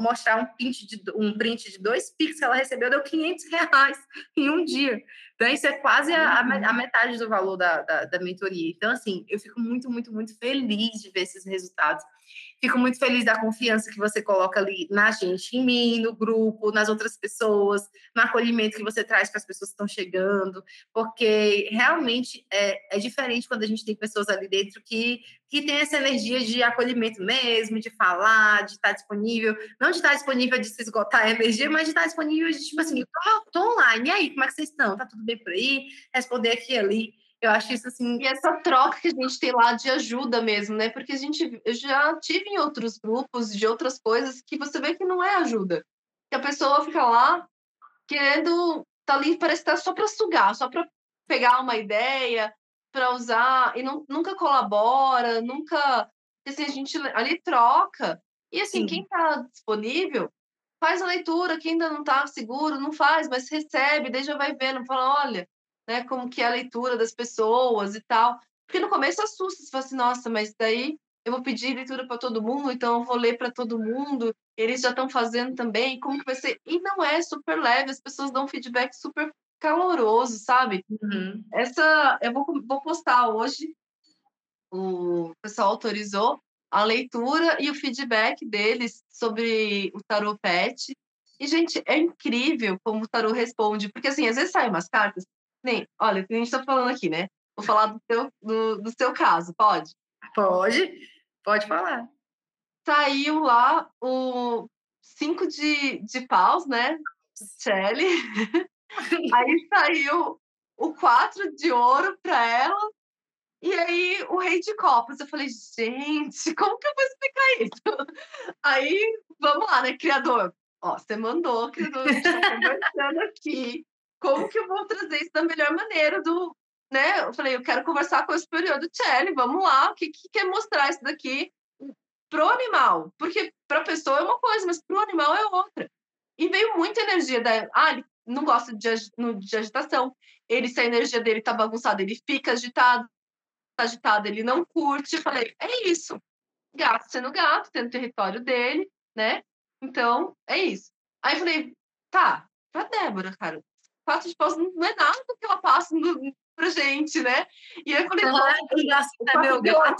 mostrar um print de, um print de dois pics que ela recebeu, deu 500 reais em um dia. Então, isso é quase a, a metade do valor da, da, da mentoria. Então, assim, eu fico muito, muito, muito feliz de ver esses resultados. Fico muito feliz da confiança que você coloca ali na gente, em mim, no grupo, nas outras pessoas, no acolhimento que você traz para as pessoas que estão chegando, porque realmente é, é diferente quando a gente tem pessoas ali dentro que, que tem essa energia de acolhimento mesmo, de falar, de estar disponível, não de estar disponível de se esgotar a energia, mas de estar disponível de, tipo assim, tô, tô online, e aí, como é que vocês estão? Tá tudo bem por aí? Responder aqui e ali. Eu acho isso assim. E essa troca que a gente tem lá de ajuda mesmo, né? Porque a gente eu já tive em outros grupos de outras coisas que você vê que não é ajuda. Que a pessoa fica lá querendo tá ali parece estar tá só para sugar, só para pegar uma ideia, para usar e não, nunca colabora, nunca assim a gente ali troca. E assim, Sim. quem está disponível faz a leitura, quem ainda não está seguro, não faz, mas recebe, daí já vai vendo, fala, olha, né, como que é a leitura das pessoas e tal. Porque no começo assusta, você fala assim, nossa, mas daí eu vou pedir leitura para todo mundo, então eu vou ler para todo mundo, eles já estão fazendo também, como que vai ser? E não é super leve, as pessoas dão feedback super caloroso, sabe? Uhum. Essa, eu vou, vou postar hoje, o pessoal autorizou a leitura e o feedback deles sobre o tarot pet. E, gente, é incrível como o tarot responde, porque, assim, às vezes saem umas cartas nem, olha, o que a gente está falando aqui, né? Vou falar do seu, do, do seu caso, pode? Pode, pode falar. Saiu lá o cinco de, de paus, né? Shelly. aí saiu o quatro de ouro para ela. E aí o rei de copas. Eu falei, gente, como que eu vou explicar isso? Aí, vamos lá, né, criador? ó, você mandou que eu estou conversando aqui. Como que eu vou trazer isso da melhor maneira do, né? Eu falei, eu quero conversar com o superior do Tchelle, vamos lá, o que, que quer mostrar isso daqui pro animal? Porque para a pessoa é uma coisa, mas pro animal é outra. E veio muita energia da, ah, ele não gosta de, de agitação, ele, se a energia dele tá bagunçada, ele fica agitado, tá agitado, ele não curte. Eu falei, é isso. Gato sendo gato, tendo território dele, né? Então, é isso. Aí eu falei, tá, pra Débora, cara, quatro de paus não é nada do que ela passa no, pra gente, né? E aí eu falei, ah, o, quatro meu de ouro,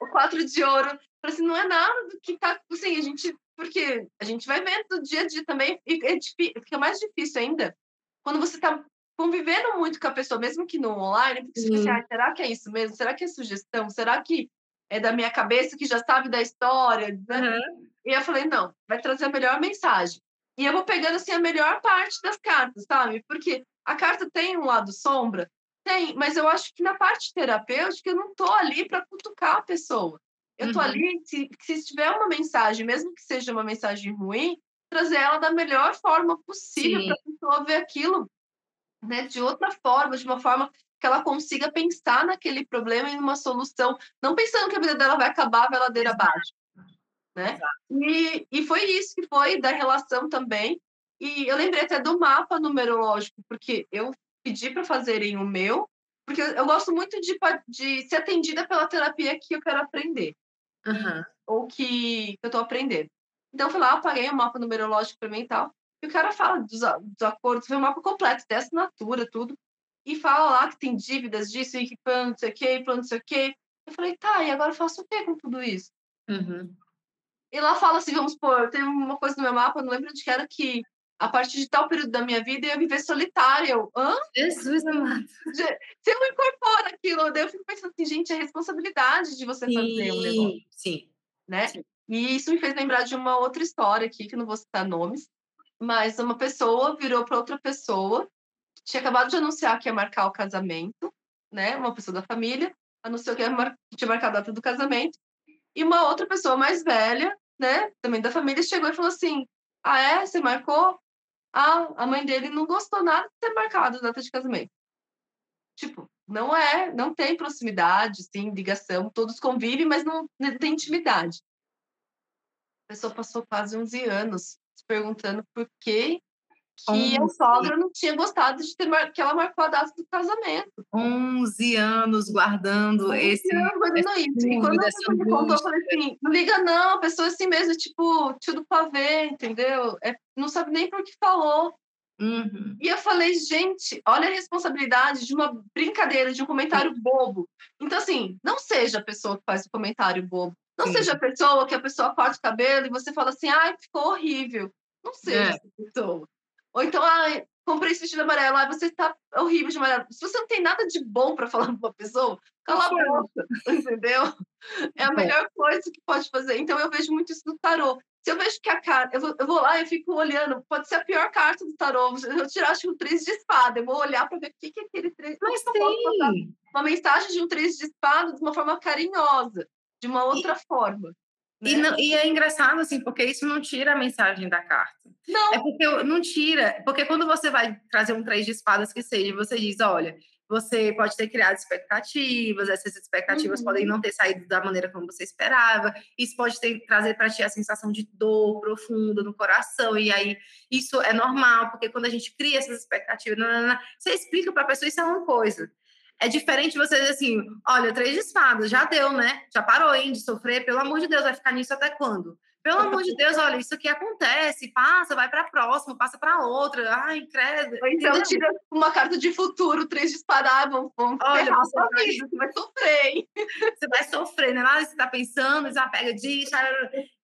o quatro de ouro, falei assim, não é nada do que tá, assim, a gente, porque a gente vai vendo do dia a dia também, e é fica mais difícil ainda quando você tá convivendo muito com a pessoa, mesmo que no online, porque você fica assim, ah, será que é isso mesmo? Será que é sugestão? Será que é da minha cabeça que já sabe da história? Né? Uhum. E eu falei, não, vai trazer a melhor mensagem. E eu vou pegando assim a melhor parte das cartas, sabe? Porque a carta tem um lado sombra, tem, mas eu acho que na parte terapêutica eu não tô ali para cutucar a pessoa. Eu tô uhum. ali, se, se tiver uma mensagem, mesmo que seja uma mensagem ruim, trazer ela da melhor forma possível para a pessoa ver aquilo né, de outra forma, de uma forma que ela consiga pensar naquele problema em uma solução, não pensando que a vida dela vai acabar a ladeira abaixo. Né? E, e foi isso que foi da relação também. E eu lembrei até do mapa numerológico, porque eu pedi para fazerem o meu, porque eu gosto muito de, de ser atendida pela terapia que eu quero aprender, uhum. ou que eu estou aprendendo. Então, eu fui lá, apaguei o mapa numerológico para mim e tal. E o cara fala dos, dos acordos, vê o mapa completo, tem assinatura, tudo. E fala lá que tem dívidas disso, e que plano, não sei o quê, plano, não sei o quê. Eu falei, tá, e agora eu faço o quê com tudo isso? Uhum. E lá fala assim, vamos supor, tem uma coisa no meu mapa, não lembro de que era que a partir de tal período da minha vida eu ia viver solitária. Eu, hã? Jesus amado. Você não incorpora aquilo. Daí eu fico pensando assim, gente, é responsabilidade de você sim, fazer um negócio. Sim. Né? Sim. E isso me fez lembrar de uma outra história aqui, que não vou citar nomes, mas uma pessoa virou para outra pessoa, tinha acabado de anunciar que ia marcar o casamento, né? Uma pessoa da família anunciou que, ia mar... tinha marcado a data do casamento, e uma outra pessoa mais velha, né? Também da família, chegou e falou assim: Ah, é? Você marcou? Ah, a mãe dele não gostou nada de ter marcado a data de casamento. Tipo, não é, não tem proximidade, sim, ligação, todos convivem, mas não, não tem intimidade. A pessoa passou quase 11 anos se perguntando por que que a sogra não tinha gostado de ter mar... que ela marcou a data do casamento. 11 anos guardando 11 esse. Anos isso. E quando a pessoa me contou, eu falei assim: não liga, não, a pessoa é assim mesmo, tipo, tio do pavê, entendeu? É, não sabe nem por que falou. Uhum. E eu falei, gente, olha a responsabilidade de uma brincadeira, de um comentário bobo. Então, assim, não seja a pessoa que faz o comentário bobo. Não Sim. seja a pessoa que a pessoa corta o cabelo e você fala assim, ai, ficou horrível. Não seja é. essa pessoa. Ou então, ai, comprei esse vestido amarelo, ai, você tá horrível de amarelo. Se você não tem nada de bom para falar para uma pessoa, cala a boca, entendeu? É a melhor coisa que pode fazer. Então, eu vejo muito isso no tarô. Se eu vejo que a carta, eu vou, eu vou lá e fico olhando, pode ser a pior carta do tarô. Eu tirar acho, um três de espada, eu vou olhar para ver o que, que é aquele três. Mas sim. Uma mensagem de um três de espada de uma forma carinhosa de uma outra e, forma. Né? E, não, e, é engraçado, assim, porque isso não tira a mensagem da carta. Não. É porque não tira, porque quando você vai trazer um três de espadas que seja, você diz, olha, você pode ter criado expectativas, essas expectativas uhum. podem não ter saído da maneira como você esperava, isso pode ter, trazer para ti a sensação de dor profunda no coração, e aí isso é normal, porque quando a gente cria essas expectativas, não, não, não, você explica para a pessoa, isso é uma coisa. É diferente você dizer assim, olha, três de espadas, já deu, né? Já parou, hein, de sofrer, pelo amor de Deus, vai ficar nisso até quando? Pelo amor de Deus, olha, isso aqui acontece, passa, vai para a próxima, passa para outra, ai, credo. Ou então tira uma carta de futuro, três de espada, ah, vão, vão olha, você vai, vida, você vai sofrer, hein? Você vai sofrer, né? Nada você está pensando, já pega disso,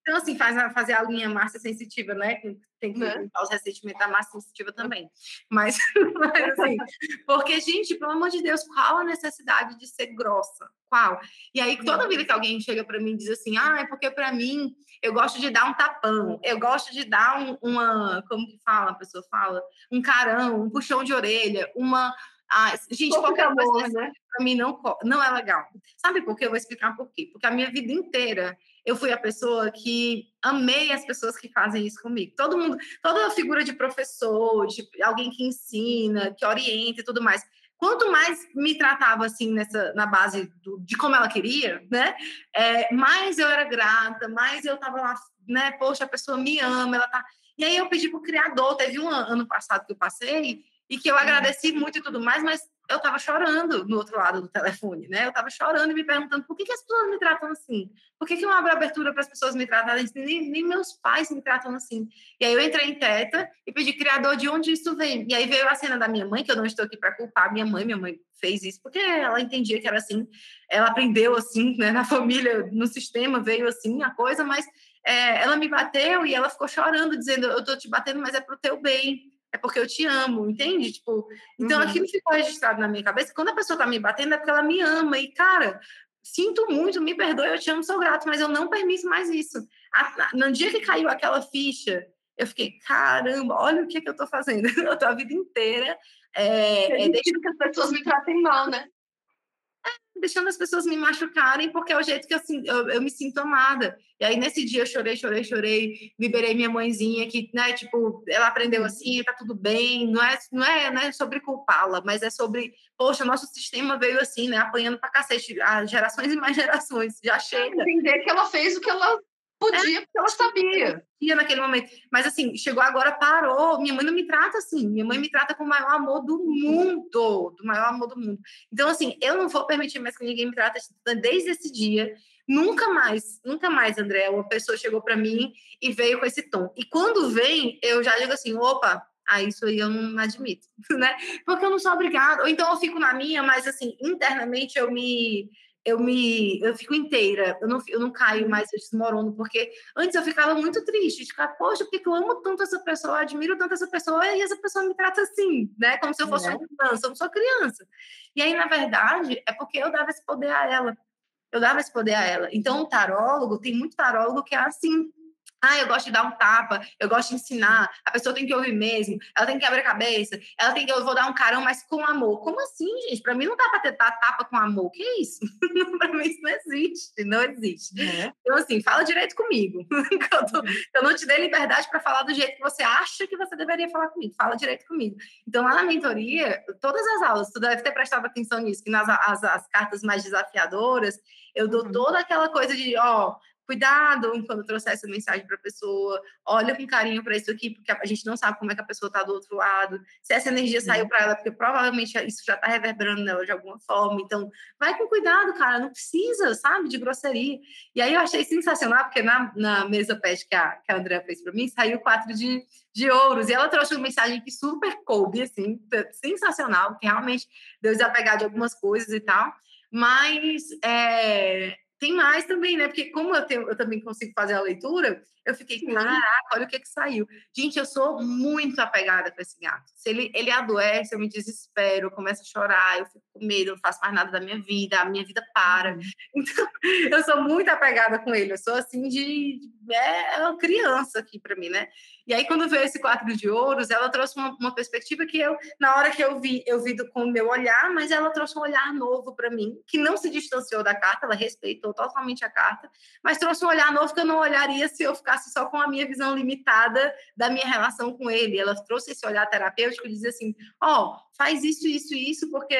então, assim, faz a, fazer a linha massa sensitiva, né? Tem que né? os ressentimentos da massa sensitiva também. Mas, mas, assim, porque, gente, pelo amor de Deus, qual a necessidade de ser grossa? Qual? E aí, toda vida que alguém chega para mim e diz assim, ah, é porque para mim eu gosto de dar um tapão, eu gosto de dar um, uma, como que fala, a pessoa fala? Um carão, um puxão de orelha, uma Ah, gente, qualquer amor, coisa né? para mim não, não é legal. Sabe por quê? Eu vou explicar por quê. Porque a minha vida inteira eu fui a pessoa que amei as pessoas que fazem isso comigo. Todo mundo, toda a figura de professor, de alguém que ensina, que orienta e tudo mais. Quanto mais me tratava assim nessa na base do, de como ela queria, né? É, mais eu era grata, mais eu tava lá, né? Poxa, a pessoa me ama, ela tá. E aí eu pedi pro criador. Teve um ano passado que eu passei e que eu agradeci muito e tudo mais, mas eu estava chorando no outro lado do telefone, né? Eu estava chorando e me perguntando por que, que, as pessoas me tratam assim? Por que, que eu abro abertura para as pessoas me tratarem assim? Nem, nem, meus pais me tratam assim. E aí eu entrei em teta e pedi, criador, de onde isso vem? E aí veio a cena da minha mãe, que eu não estou aqui para culpar minha mãe, minha mãe fez isso porque ela entendia que era assim, ela aprendeu assim, né? Na família, no sistema, veio assim a coisa, mas é, ela me bateu e ela ficou chorando, dizendo, eu estou te batendo, mas é para o teu bem é porque eu te amo, entende? Tipo, então uhum. aquilo ficou registrado na minha cabeça. Quando a pessoa tá me batendo é porque ela me ama. E, cara, sinto muito, me perdoe, eu te amo, sou grato, mas eu não permito mais isso. no dia que caiu aquela ficha, eu fiquei, caramba, olha o que, é que eu tô fazendo. eu tô a vida inteira. É, é, deixa que as pessoas me tratem mal, né? Deixando as pessoas me machucarem, porque é o jeito que assim, eu, eu, me sinto amada. E aí, nesse dia, eu chorei, chorei, chorei, liberei minha mãezinha, que, né, tipo, ela aprendeu assim, tá tudo bem, não é, não é, não é sobre culpá-la, mas é sobre, poxa, nosso sistema veio assim, né, apanhando pra cacete, as gerações e mais gerações, já chega. Entender que ela fez o que ela Podia, é, porque ela sabia. Podia naquele momento. Mas assim, chegou agora, parou. Minha mãe não me trata assim. Minha mãe me trata com o maior amor do mundo. Do maior amor do mundo. Então, assim, eu não vou permitir mais que ninguém me trate assim. Desde esse dia, nunca mais, nunca mais, André, uma pessoa chegou para mim e veio com esse tom. E quando vem, eu já digo assim, opa, ah, isso aí eu não admito, né? Porque eu não sou obrigada. Ou então eu fico na minha, mas assim, internamente eu me eu me eu fico inteira, eu não, eu não caio mais, eu desmorono, porque antes eu ficava muito triste, de ficar, poxa, porque eu amo tanto essa pessoa, admiro tanto essa pessoa, e essa pessoa me trata assim, né? Como se eu fosse é. uma criança, eu não sou criança. E aí, na verdade, é porque eu dava esse poder a ela. Eu dava esse poder a ela. Então, o tarólogo, tem muito tarólogo que é assim, ah, eu gosto de dar um tapa, eu gosto de ensinar, a pessoa tem que ouvir mesmo, ela tem que abrir a cabeça, ela tem que, eu vou dar um carão, mas com amor. Como assim, gente? Para mim não dá para ter tapa com amor. Que isso? para mim isso não existe, não existe. É. Então, assim, fala direito comigo. eu, tô, eu, não te dei liberdade para falar do jeito que você acha que você deveria falar comigo. Fala direito comigo. Então, lá na mentoria, todas as aulas, tu deve ter prestado atenção nisso, que nas as, as cartas mais desafiadoras, eu dou uhum. toda aquela coisa de, ó, cuidado quando trouxer essa mensagem para a pessoa, olha com carinho para isso aqui, porque a gente não sabe como é que a pessoa está do outro lado, se essa energia saiu para ela, porque provavelmente isso já está reverberando nela de alguma forma, então vai com cuidado, cara, não precisa, sabe, de grosseria. E aí eu achei sensacional, porque na, na mesa pet que a, que a Andrea fez para mim, saiu quatro de, de ouros, e ela trouxe uma mensagem que super coube, assim, sensacional, que realmente deu desapegar de algumas coisas e tal, mas é, tem mais também, né? Porque como eu, tenho, eu também consigo fazer a leitura, eu fiquei, caraca, olha o que que saiu. Gente, eu sou muito apegada com esse gato. Se ele, ele adoece, eu me desespero, eu começo a chorar, eu fico com medo, eu não faço mais nada da minha vida, a minha vida para. Uhum. Então, eu sou muito apegada com ele. Eu sou assim de. É, é uma criança aqui para mim, né? E aí, quando veio esse quadro de ouros, ela trouxe uma, uma, perspectiva que eu, na hora que eu vi, eu vi com o meu olhar, mas ela trouxe um olhar novo para mim, que não se distanciou da carta, ela respeitou totalmente a carta, mas trouxe um olhar novo que eu não olharia se eu ficasse só com a minha visão limitada da minha relação com ele. Ela trouxe esse olhar terapêutico e dizia assim: ó, oh, faz isso, isso, isso, porque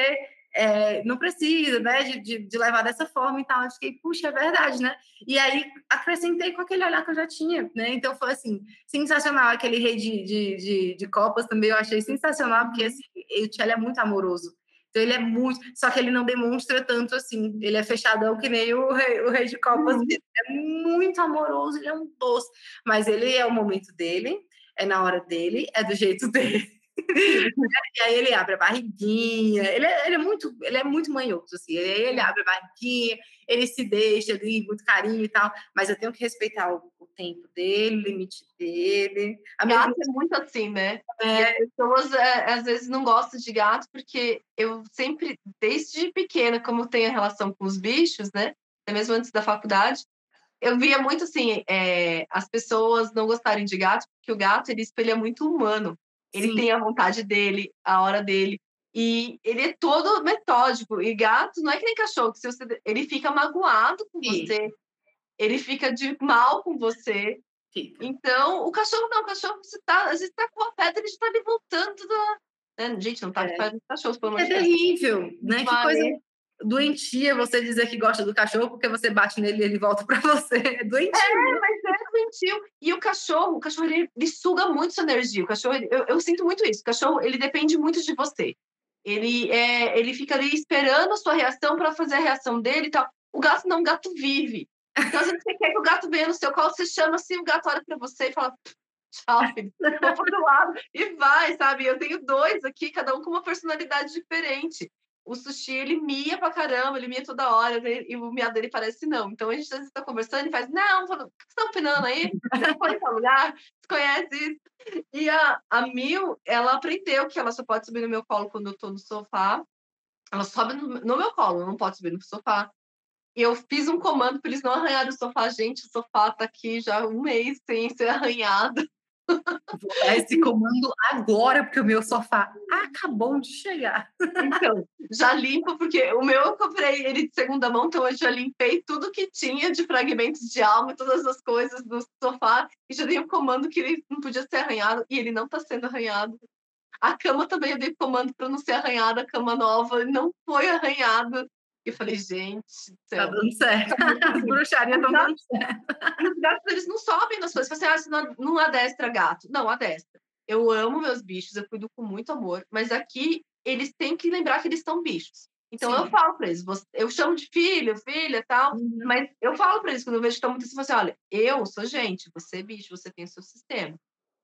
é, não precisa, né, de, de, de, levar dessa forma e tal. Eu fiquei, puxa, é verdade, né? E aí acrescentei com aquele olhar que eu já tinha, né? Então foi assim, sensacional. Aquele rei de, de, de, de copas também eu achei sensacional, porque assim, o Tchelle é muito amoroso. Então ele é muito, só que ele não demonstra tanto assim. Ele é fechadão que nem o rei, o rei de copas. Uhum. é muito amoroso, ele é um doce, mas ele é o momento dele, é na hora dele, é do jeito dele e aí ele abre a barriguinha, ele é, ele é, muito, ele é muito manhoso, assim, ele abre a barriguinha, ele se deixa ali, muito carinho e tal, mas eu tenho que respeitar o, o tempo dele, o limite dele. A minha gato é muito assim, né? É. as pessoas é, às vezes não gostam de gato, porque eu sempre, desde pequena, como tenho a relação com os bichos, né? Até mesmo antes da faculdade, eu via muito assim, é, as pessoas não gostarem de gato, porque o gato ele espelha muito o humano. Ele Sim. tem a vontade dele, a hora dele. E ele é todo metódico. E gato não é que nem cachorro, que se você, ele fica magoado com Sim. você, ele fica de mal com você. Fica. Então, o cachorro não, o cachorro você tá, às vezes tá com a pedra, ele está ali voltando da. Né? Gente, não tá é. com pedra cachorro, pelo É terrível, né? Que coisa doentia você dizer que gosta do cachorro porque você bate nele e ele volta para você. É doentio. É, mas E o cachorro, o cachorro ele, ele suga muito sua energia. O cachorro, eu, eu, sinto muito isso. O cachorro, ele depende muito de você. Ele é, ele fica ali esperando a sua reação para fazer a reação dele e tal. O gato não, o gato vive. Então, vezes você quer que o gato venha no seu colo, você chama assim, o gato olha para você e fala: tchau, filho, vou para o lado e vai, sabe? Eu tenho dois aqui, cada um com uma personalidade diferente o sushi, ele mia pra caramba, ele mia toda hora, e o miado dele parece não. Então a gente às vezes tá conversando e faz, não, o que estão opinando aí? Não foi tal lugar? Você conhece isso? E a, a Mil, ela aprendeu que ela só pode subir no meu colo quando eu tô no sofá. Ela sobe no, no meu colo, não pode subir no sofá. E eu fiz um comando para eles não arranharem o sofá. Gente, o sofá tá aqui já um mês sem ser arranhado. Vou dar esse comando agora, porque o meu sofá acabou de chegar. Então, já limpo, porque o meu eu comprei ele de segunda mão, então eu já limpei tudo que tinha de fragmentos de alma, todas as coisas do sofá, e já dei o um comando que ele não podia ser arranhado, e ele não está sendo arranhado. A cama também eu dei comando para não ser arranhada, a cama nova não foi arranhada. Eu falei, gente, tá dando certo. As bruxarias estão dando certo. Os gatos, eles não sobem nas coisas. Você assim, ah, não, não adestra gato. Não, adestra. Eu amo meus bichos, eu cuido com muito amor, mas aqui eles têm que lembrar que eles são bichos. Então Sim. eu falo para eles, eu chamo de filho, filha, tal, uhum. mas eu falo para eles quando eu vejo que estão muito assim, assim, olha, eu sou gente, você é bicho, você tem o seu sistema.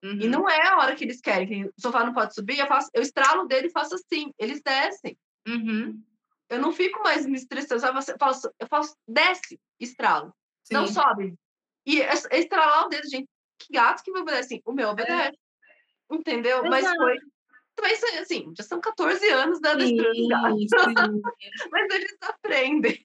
Uhum. E não é a hora que eles querem, que o sofá não pode subir, eu faço, eu estralo dele e faço assim, eles descem. Uhum. Eu não fico mais me estressando. Eu faço, eu faço desce, estralo. Sim. Não sobe. E estralar o dedo, gente. Que gato que vai obedecer? Assim, o meu obedece. É. Entendeu? Exato. Mas foi. Mas, assim, já são 14 anos da adestrando gatos. Mas eles aprendem.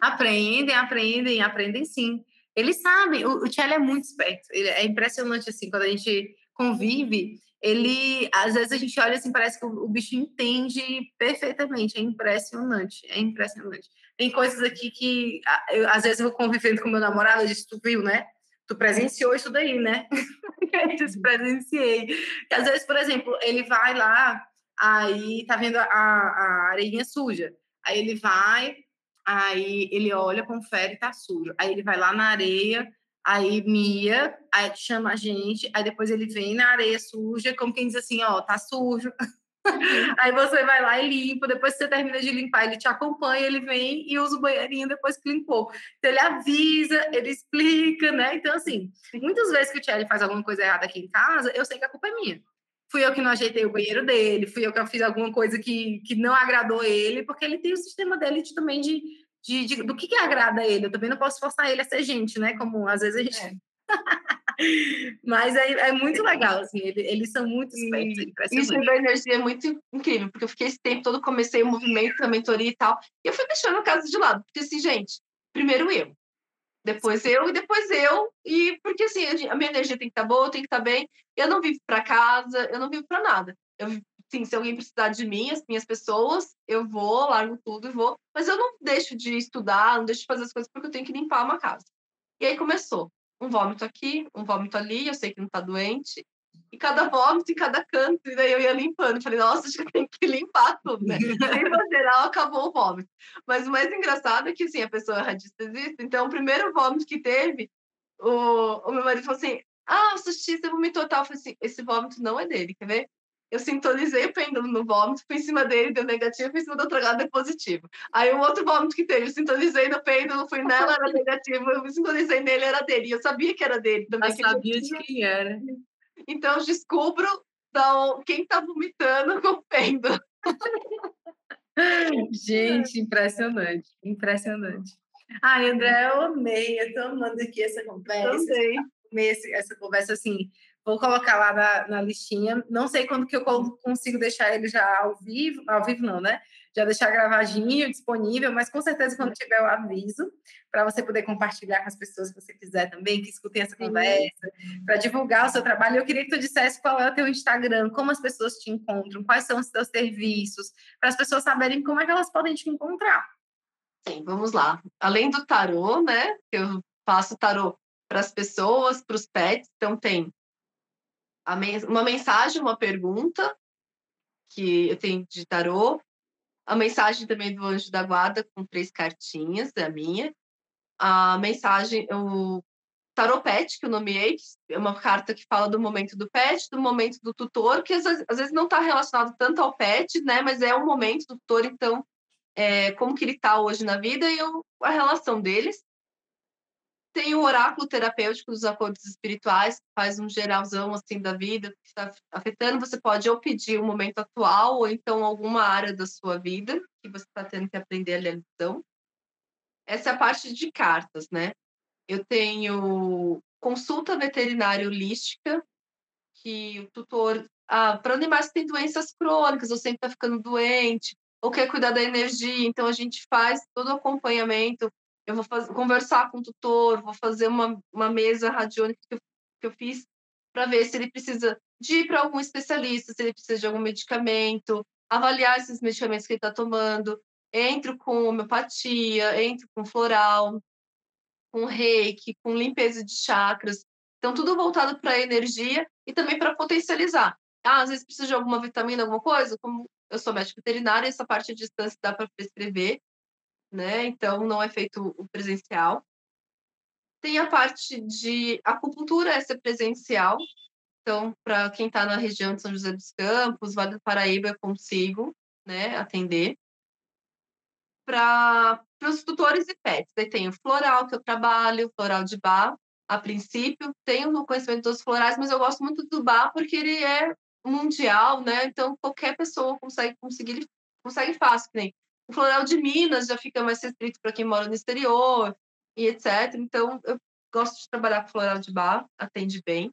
Aprendem, aprendem, aprendem sim. Eles sabem. O, o Tchelle é muito esperto. Ele é impressionante, assim, quando a gente convive ele às vezes a gente olha assim, parece que o, bicho entende perfeitamente, é impressionante, é impressionante. Tem coisas aqui que eu, às vezes eu vou convivendo com meu namorado, eu disse, tu viu, né? Tu presenciou isso daí, né? eu presenciei. Que, às vezes, por exemplo, ele vai lá, aí tá vendo a, a areinha suja. Aí ele vai, aí ele olha, confere, tá sujo. Aí ele vai lá na areia, Aí Mia, aí chama a gente, aí depois ele vem na areia suja, como quem diz assim, ó, tá sujo. aí você vai lá e limpa, depois que você termina de limpar, ele te acompanha, ele vem e usa o banheirinho depois que limpou. Então ele avisa, ele explica, né? Então, assim, muitas vezes que o Thierry faz alguma coisa errada aqui em casa, eu sei que a culpa é minha. Fui eu que não ajeitei o banheiro dele, fui eu que fiz alguma coisa que, que não agradou ele, porque ele tem o sistema dele de, também de de, de, do que, que agrada a ele. Eu também não posso forçar ele a ser gente, né? Como às vezes a gente. É. Mas é, é, muito legal, assim, eles, são muito espertos. Isso da energia é muito incrível, porque eu fiquei esse tempo todo, comecei o movimento da mentoria e tal, e eu fui deixando o caso de lado, porque assim, gente, primeiro eu, depois eu e depois eu, e porque assim, a minha energia tem que estar tá boa, tem que estar tá bem, eu não vivo para casa, eu não vivo para nada, eu sim, se alguém precisar de mim, as minhas pessoas, eu vou, largo tudo e vou. Mas eu não deixo de estudar, não deixo de fazer as coisas porque eu tenho que limpar uma casa. E aí começou. Um vômito aqui, um vômito ali, eu sei que não tá doente. E cada vômito em cada canto, e daí eu ia limpando. Falei, nossa, acho que tem que limpar tudo, né? Limpa geral, acabou o vômito. Mas o mais engraçado é que, assim, a pessoa é radiestesista, então o primeiro vômito que teve, o, o meu marido falou assim, ah, o sushi, você vomitou tal. Eu falei assim, esse vômito não é dele, quer ver? Eu sintonizei o pêndulo no vômito, fui em cima dele, deu negativo, fui em cima do outro lado, deu positivo. Aí o outro vômito que teve, eu sintonizei no pêndulo, fui nela, era negativo, eu sintonizei nele, era dele. Eu sabia que era dele também. Eu sabia de quem era. Então, eu descubro então, quem está vomitando com o pêndulo. Gente, impressionante, impressionante. Ai, André, eu amei, eu tô amando aqui essa conversa. Também. Essa conversa, assim, Vou colocar lá na, na listinha. Não sei quando que eu consigo deixar ele já ao vivo, ao vivo não, né? Já deixar gravadinho, disponível, mas com certeza quando tiver o aviso, para você poder compartilhar com as pessoas que você quiser também, que escutem essa conversa, para divulgar o seu trabalho. Eu queria que tu dissesse qual é o teu Instagram, como as pessoas te encontram, quais são os teus serviços, para as pessoas saberem como é que elas podem te encontrar. Sim, vamos lá. Além do tarô, né? Eu faço tarô para as pessoas, para os pets, então tem uma mensagem, uma pergunta que eu tenho de tarô, a mensagem também do anjo da guarda com três cartinhas, é a minha, a mensagem, o tarô pet, que eu nomeei, é uma carta que fala do momento do pet, do momento do tutor, que às vezes, às vezes não está relacionado tanto ao pet, né, mas é o momento do tutor, então, é, como que ele está hoje na vida e a relação deles. Tem o oráculo terapêutico dos acordos espirituais, que faz um geralzão assim da vida que está afetando. Você pode ou pedir o momento atual, ou então alguma área da sua vida que você está tendo que aprender a lição. Essa é a parte de cartas, né? Eu tenho consulta veterinária holística, que o tutor, ah, para animais que têm doenças crônicas, ou sempre está ficando doente, ou quer cuidar da energia, então a gente faz todo o acompanhamento eu vou fazer, conversar com o tutor, vou fazer uma, uma mesa radiônica que eu, que eu fiz para ver se ele precisa de ir para algum especialista, se ele precisa de algum medicamento, avaliar esses medicamentos que ele está tomando. Entro com homeopatia, entro com floral, com reiki, com limpeza de chakras. Então, tudo voltado para a energia e também para potencializar. Ah, às vezes precisa de alguma vitamina, alguma coisa, como eu sou médica veterinária, essa parte de distância dá para prescrever né? Então não é feito o presencial. Tem a parte de acupuntura, essa é presencial. Então, para quem está na região de São José dos Campos, Vale do Paraíba, eu consigo né, atender. Para os tutores e pets, daí tem o floral, que eu trabalho, floral de bar, a princípio. Tenho no conhecimento dos florais, mas eu gosto muito do bar porque ele é mundial, né? Então, qualquer pessoa consegue conseguir, consegue fácil. Nem o floral de Minas já fica mais restrito para quem mora no exterior e etc. Então, eu gosto de trabalhar com floral de bar, atende bem.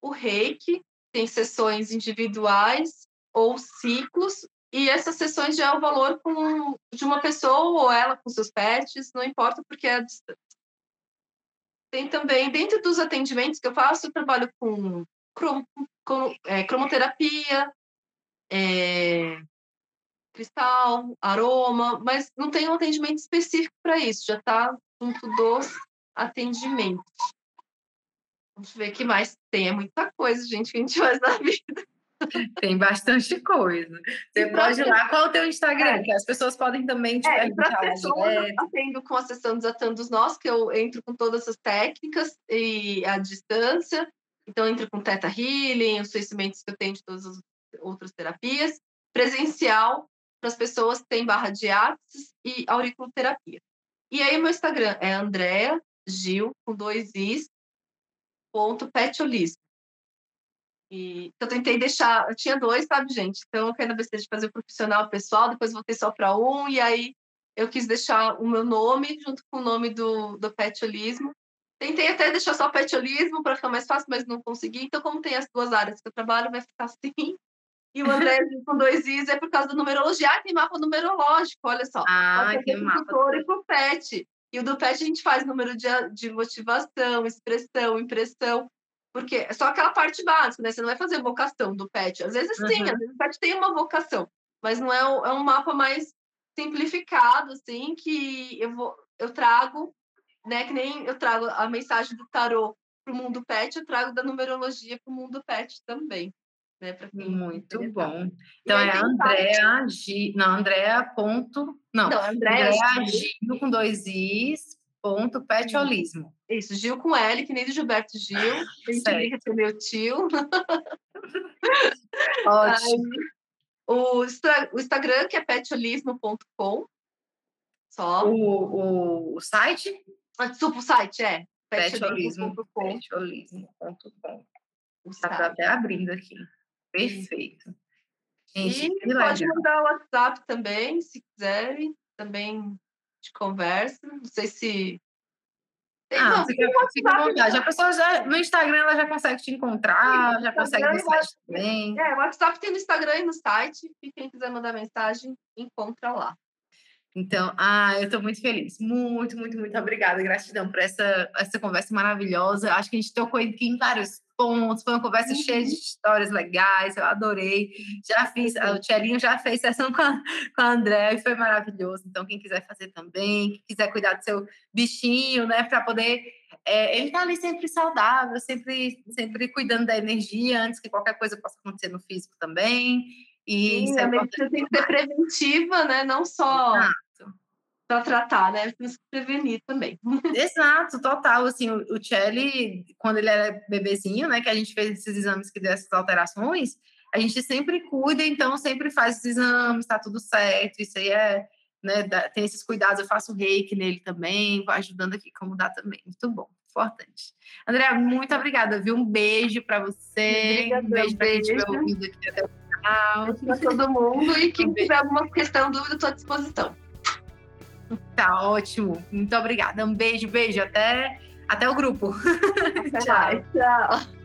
O reiki tem sessões individuais ou ciclos, e essas sessões já é o valor com, de uma pessoa ou ela com seus pets, não importa porque é a distância. Tem também, dentro dos atendimentos que eu faço, eu trabalho com, com é, cromoterapia, é, cristal, aroma, mas não tem um atendimento específico para isso, já está junto dos atendimentos. Vamos ver o que mais tem. É muita coisa, gente, que a gente faz na vida. Tem bastante coisa. Você pode ir lá. Qual é o teu Instagram? É. Que as pessoas podem também te é, perguntar. Pessoas, eu atendo com a sessão Desatando os Nós, que eu entro com todas as técnicas e a distância. Então, entro com Teta Healing, os conhecimentos que eu tenho de todas as outras terapias. Presencial, para as pessoas que têm barra de artes e auriculoterapia. E aí, meu Instagram é Andrea Gil, com dois Is, ponto petiolismo. E eu tentei deixar, eu tinha dois, sabe, gente? Então, eu quero besteira de fazer o profissional pessoal, depois voltei só para um, e aí eu quis deixar o meu nome junto com o nome do, do petiolismo. Tentei até deixar só petiolismo para ficar mais fácil, mas não consegui. Então, como tem as duas áreas que eu trabalho, vai ficar assim. E o André com dois Is é por causa da numerologia. Ah, tem mapa numerológico, olha só. Ah, tem mapa. Tutor e pro PET. E o do PET a gente faz número de, de motivação, expressão, impressão. Porque é só aquela parte básica, né? Você não vai fazer vocação do PET. Às vezes sim, às vezes o PET tem uma vocação. Mas não é, é um mapa mais simplificado, assim, que eu, vou, eu trago, né? Que nem eu trago a mensagem do tarô para o mundo pet, eu trago da numerologia para o mundo pet também né? Muito bom. Então é Andréa G, não, Andréa ponto, não, não Andréa Gil com dois Is, ponto petiolismo. Isso, Gil com L, que nem do Gilberto Gil. Gente liga pro meu tio. Ótimo. o, o Instagram, que é petiolismo.com. Só. O, o, site? Ah, desculpa, o site é petiolismo.com. Petiolismo.com. Está até abrindo aqui. Perfeito. Gente, e pode mandar o WhatsApp também, se quiserem, também de conversa. Não sei se Ah, fica, fica à vontade. A pessoa já, no Instagram ela já consegue te encontrar, Sim, já consegue no site também. É, o WhatsApp tem no Instagram e no site. E quem quiser mandar mensagem, encontra lá. Então, ah, eu estou muito feliz. Muito, muito, muito obrigada. Gratidão por essa, essa conversa maravilhosa. Acho que a gente tocou aqui em vários pontos. Foi uma conversa cheia de uhum. histórias legais. Eu adorei. Já fiz, o Tchelinho já fez sessão com a, com a André e foi maravilhoso. Então, quem quiser fazer também, quem quiser cuidar do seu bichinho, né, para poder. É, ele tá ali sempre saudável, sempre, sempre cuidando da energia antes que qualquer coisa possa acontecer no físico também. E Sim, é a medicina tem que ser preventiva, né? Não só para tratar, né? Temos que prevenir também. Exato, total. Assim, o, o Chelly, quando ele era bebezinho, né? Que a gente fez esses exames que deu essas alterações, a gente sempre cuida, então sempre faz os exames, tá tudo certo. Isso aí é, né? Tem esses cuidados, eu faço reiki nele também, vou ajudando aqui como dá também. Muito bom importante. André, muito obrigada, viu? Um beijo para você. Obrigada, um beijo para ouvindo aqui até o final. Para todo mundo. E quem tiver alguma questão, dúvida, estou à disposição. Tá ótimo. Muito obrigada. Um beijo, beijo. Até, até o grupo. Até tchau. Mais, tchau.